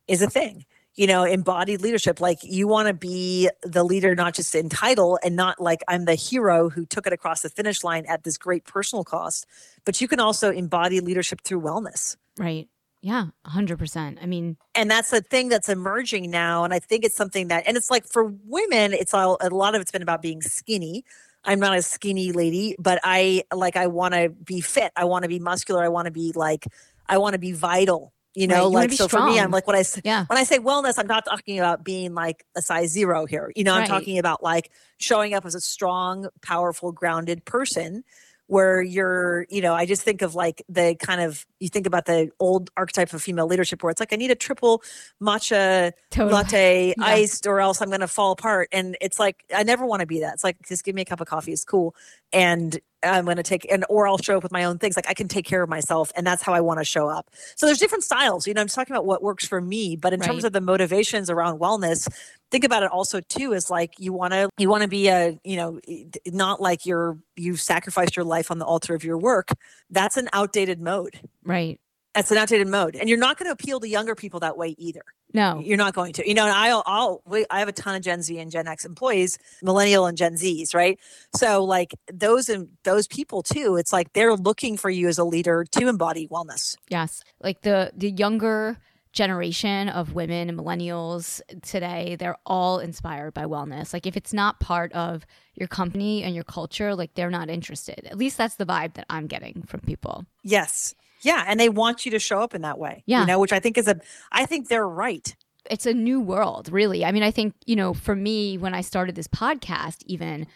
Speaker 2: is a thing you know embodied leadership like you want to be the leader not just in title and not like i'm the hero who took it across the finish line at this great personal cost but you can also embody leadership through wellness
Speaker 3: Right. Yeah. hundred percent. I mean,
Speaker 2: and that's the thing that's emerging now and i think it's something that and it's like for women it's all a lot of it's been about being skinny i'm not a skinny lady but i like i want to be fit i want to be muscular i want to be like i want to be vital you
Speaker 3: Right,
Speaker 2: know
Speaker 3: you
Speaker 2: like so for me i'm
Speaker 3: strong.
Speaker 2: like when i
Speaker 3: yeah.
Speaker 2: when i say wellness i'm not talking about being like a size zero here you know i'm
Speaker 3: Right.
Speaker 2: talking about like showing up as a strong powerful grounded person where you're you know i just think of like the kind of you think about the old archetype of female leadership where it's like i need a triple matcha
Speaker 3: Totally.
Speaker 2: latte
Speaker 3: Yeah.
Speaker 2: iced or else i'm going to fall apart and it's like i never want to be that it's like just give me a cup of coffee it's cool and i'm going to take and or i'll show up with my own things like i can take care of myself and that's how i want to show up. So there's different styles you know i'm talking about what works for me but in terms of the motivations around wellness think about it also too is like you want to you want to be a you know not like you're you've sacrificed your life on the altar of your work. That's an outdated mode.
Speaker 3: Right.
Speaker 2: That's an outdated mode and you're not going to appeal to younger people that way either
Speaker 3: No.
Speaker 2: you're not going to. You know, and I'll, I'll, we, I have a ton of Gen Z and Gen X employees, millennial and Gen Zs, right? So like those and those people too. It's like they're looking for you as a leader to embody wellness.
Speaker 3: Yes. Like the the younger generation of women and millennials today, they're all inspired by wellness. Like if it's not part of your company and your culture, like they're not interested. At least that's the vibe that I'm getting from people.
Speaker 2: Yes. Yeah, and they want you to show up in that way.
Speaker 3: Yeah.
Speaker 2: You know, which I think is a I think they're right.
Speaker 3: It's a new world, really. I mean, I think, you know, for me when I started this podcast even,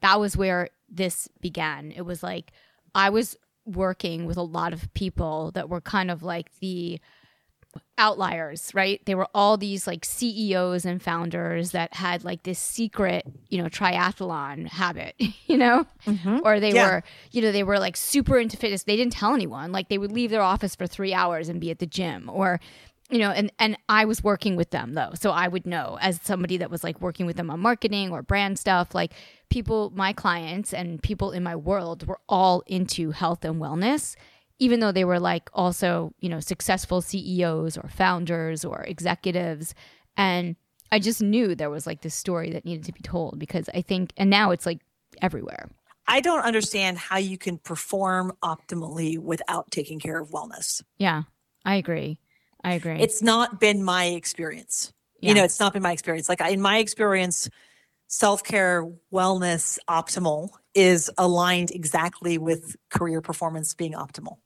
Speaker 3: that was where this began. It was like I was working with a lot of people that were kind of like the outliers, right? They were all these like CEOs and founders that had like this secret, you know, triathlon habit, you know? Mm-hmm. Or they
Speaker 2: Yeah.
Speaker 3: were, you know, they were like super into fitness. They didn't tell anyone. Like they would leave their office for 3 hours and be at the gym or you know, and and I was working with them though. So I would know as somebody that was like working with them on marketing or brand stuff, like people my clients and people in my world were all into health and wellness even though they were like also, you know, successful CEOs or founders or executives. And I just knew there was like this story that needed to be told because I think, and now it's like everywhere.
Speaker 2: I don't understand how you can perform optimally without taking care of wellness.
Speaker 3: Yeah, I agree. I agree.
Speaker 2: It's not been my experience.
Speaker 3: Yeah.
Speaker 2: You know, it's not been my experience. Like in my experience, self-care, wellness, optimal is aligned exactly with career performance being optimal.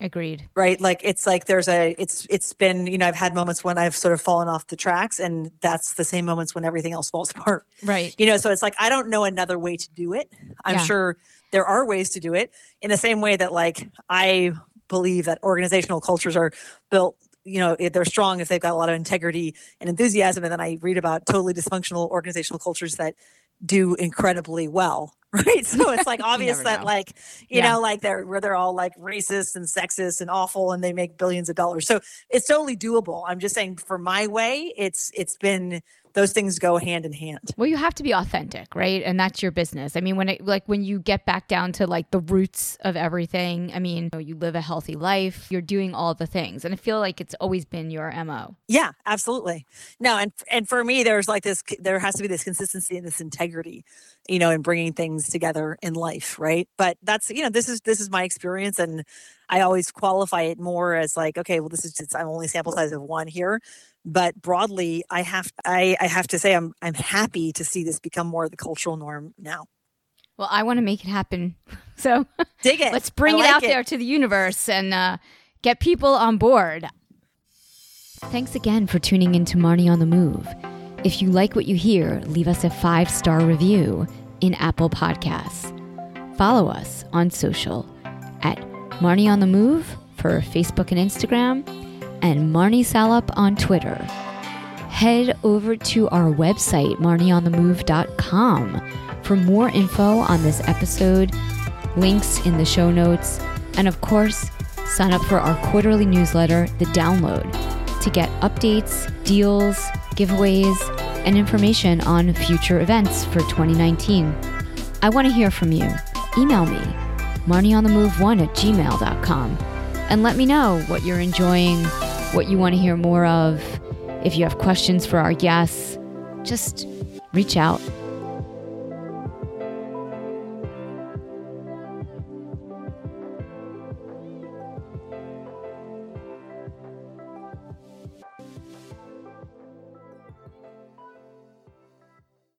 Speaker 3: Agreed.
Speaker 2: right like it's like there's a it's it's been you know i've had moments when i've sort of fallen off the tracks and that's the same moments when everything else falls apart
Speaker 3: Right.
Speaker 2: you know so it's like i don't know another way to do it i'm
Speaker 3: Yeah.
Speaker 2: sure there are ways to do it in the same way that like i believe that organizational cultures are built you know if they're strong if they've got a lot of integrity and enthusiasm and then i read about totally dysfunctional organizational cultures that do incredibly well right so it's like obvious that
Speaker 3: know.
Speaker 2: like you
Speaker 3: Yeah.
Speaker 2: know like they're where they're all like racist and sexist and awful and they make billions of dollars so it's totally doable i'm just saying for my way it's it's been those things go hand in hand
Speaker 3: Well, you have to be authentic, right? And that's your business. I mean, when it like when you get back down to like the roots of everything, I mean, you, know, you live a healthy life, you're doing all the things. And I feel like it's always been your MO.
Speaker 2: Yeah, absolutely. No, and and for me, there's like this. There has to be this consistency and this integrity, you know, in bringing things together in life, right? But that's you know, this is this is my experience, and I always qualify it more as like, okay, well, this is just I'm only sample size of one here, but broadly, I have I I have to say I'm I'm happy to see this become more of the cultural norm now.
Speaker 3: Well, I want to make it happen. So
Speaker 2: Dig it.
Speaker 3: let's bring
Speaker 2: I
Speaker 3: it
Speaker 2: like
Speaker 3: out there to the universe and uh, get people on board. Thanks again for tuning in to Marnie on the Move. If you like what you hear, leave us a five star review in Apple Podcasts. Follow us on social at Marnie on the Move for Facebook and Instagram, and Marnie Salup on Twitter. Head over to our website, marnieonthemove.com, for more info on this episode, links in the show notes, and of course, sign up for our quarterly newsletter, The Download, to get updates, deals, giveaways, and information on future events for 2019. I want to hear from you. Email me, marnieonthemove1 at gmail.com, and let me know what you're enjoying, what you want to hear more of. If you have questions for our guests, just reach out.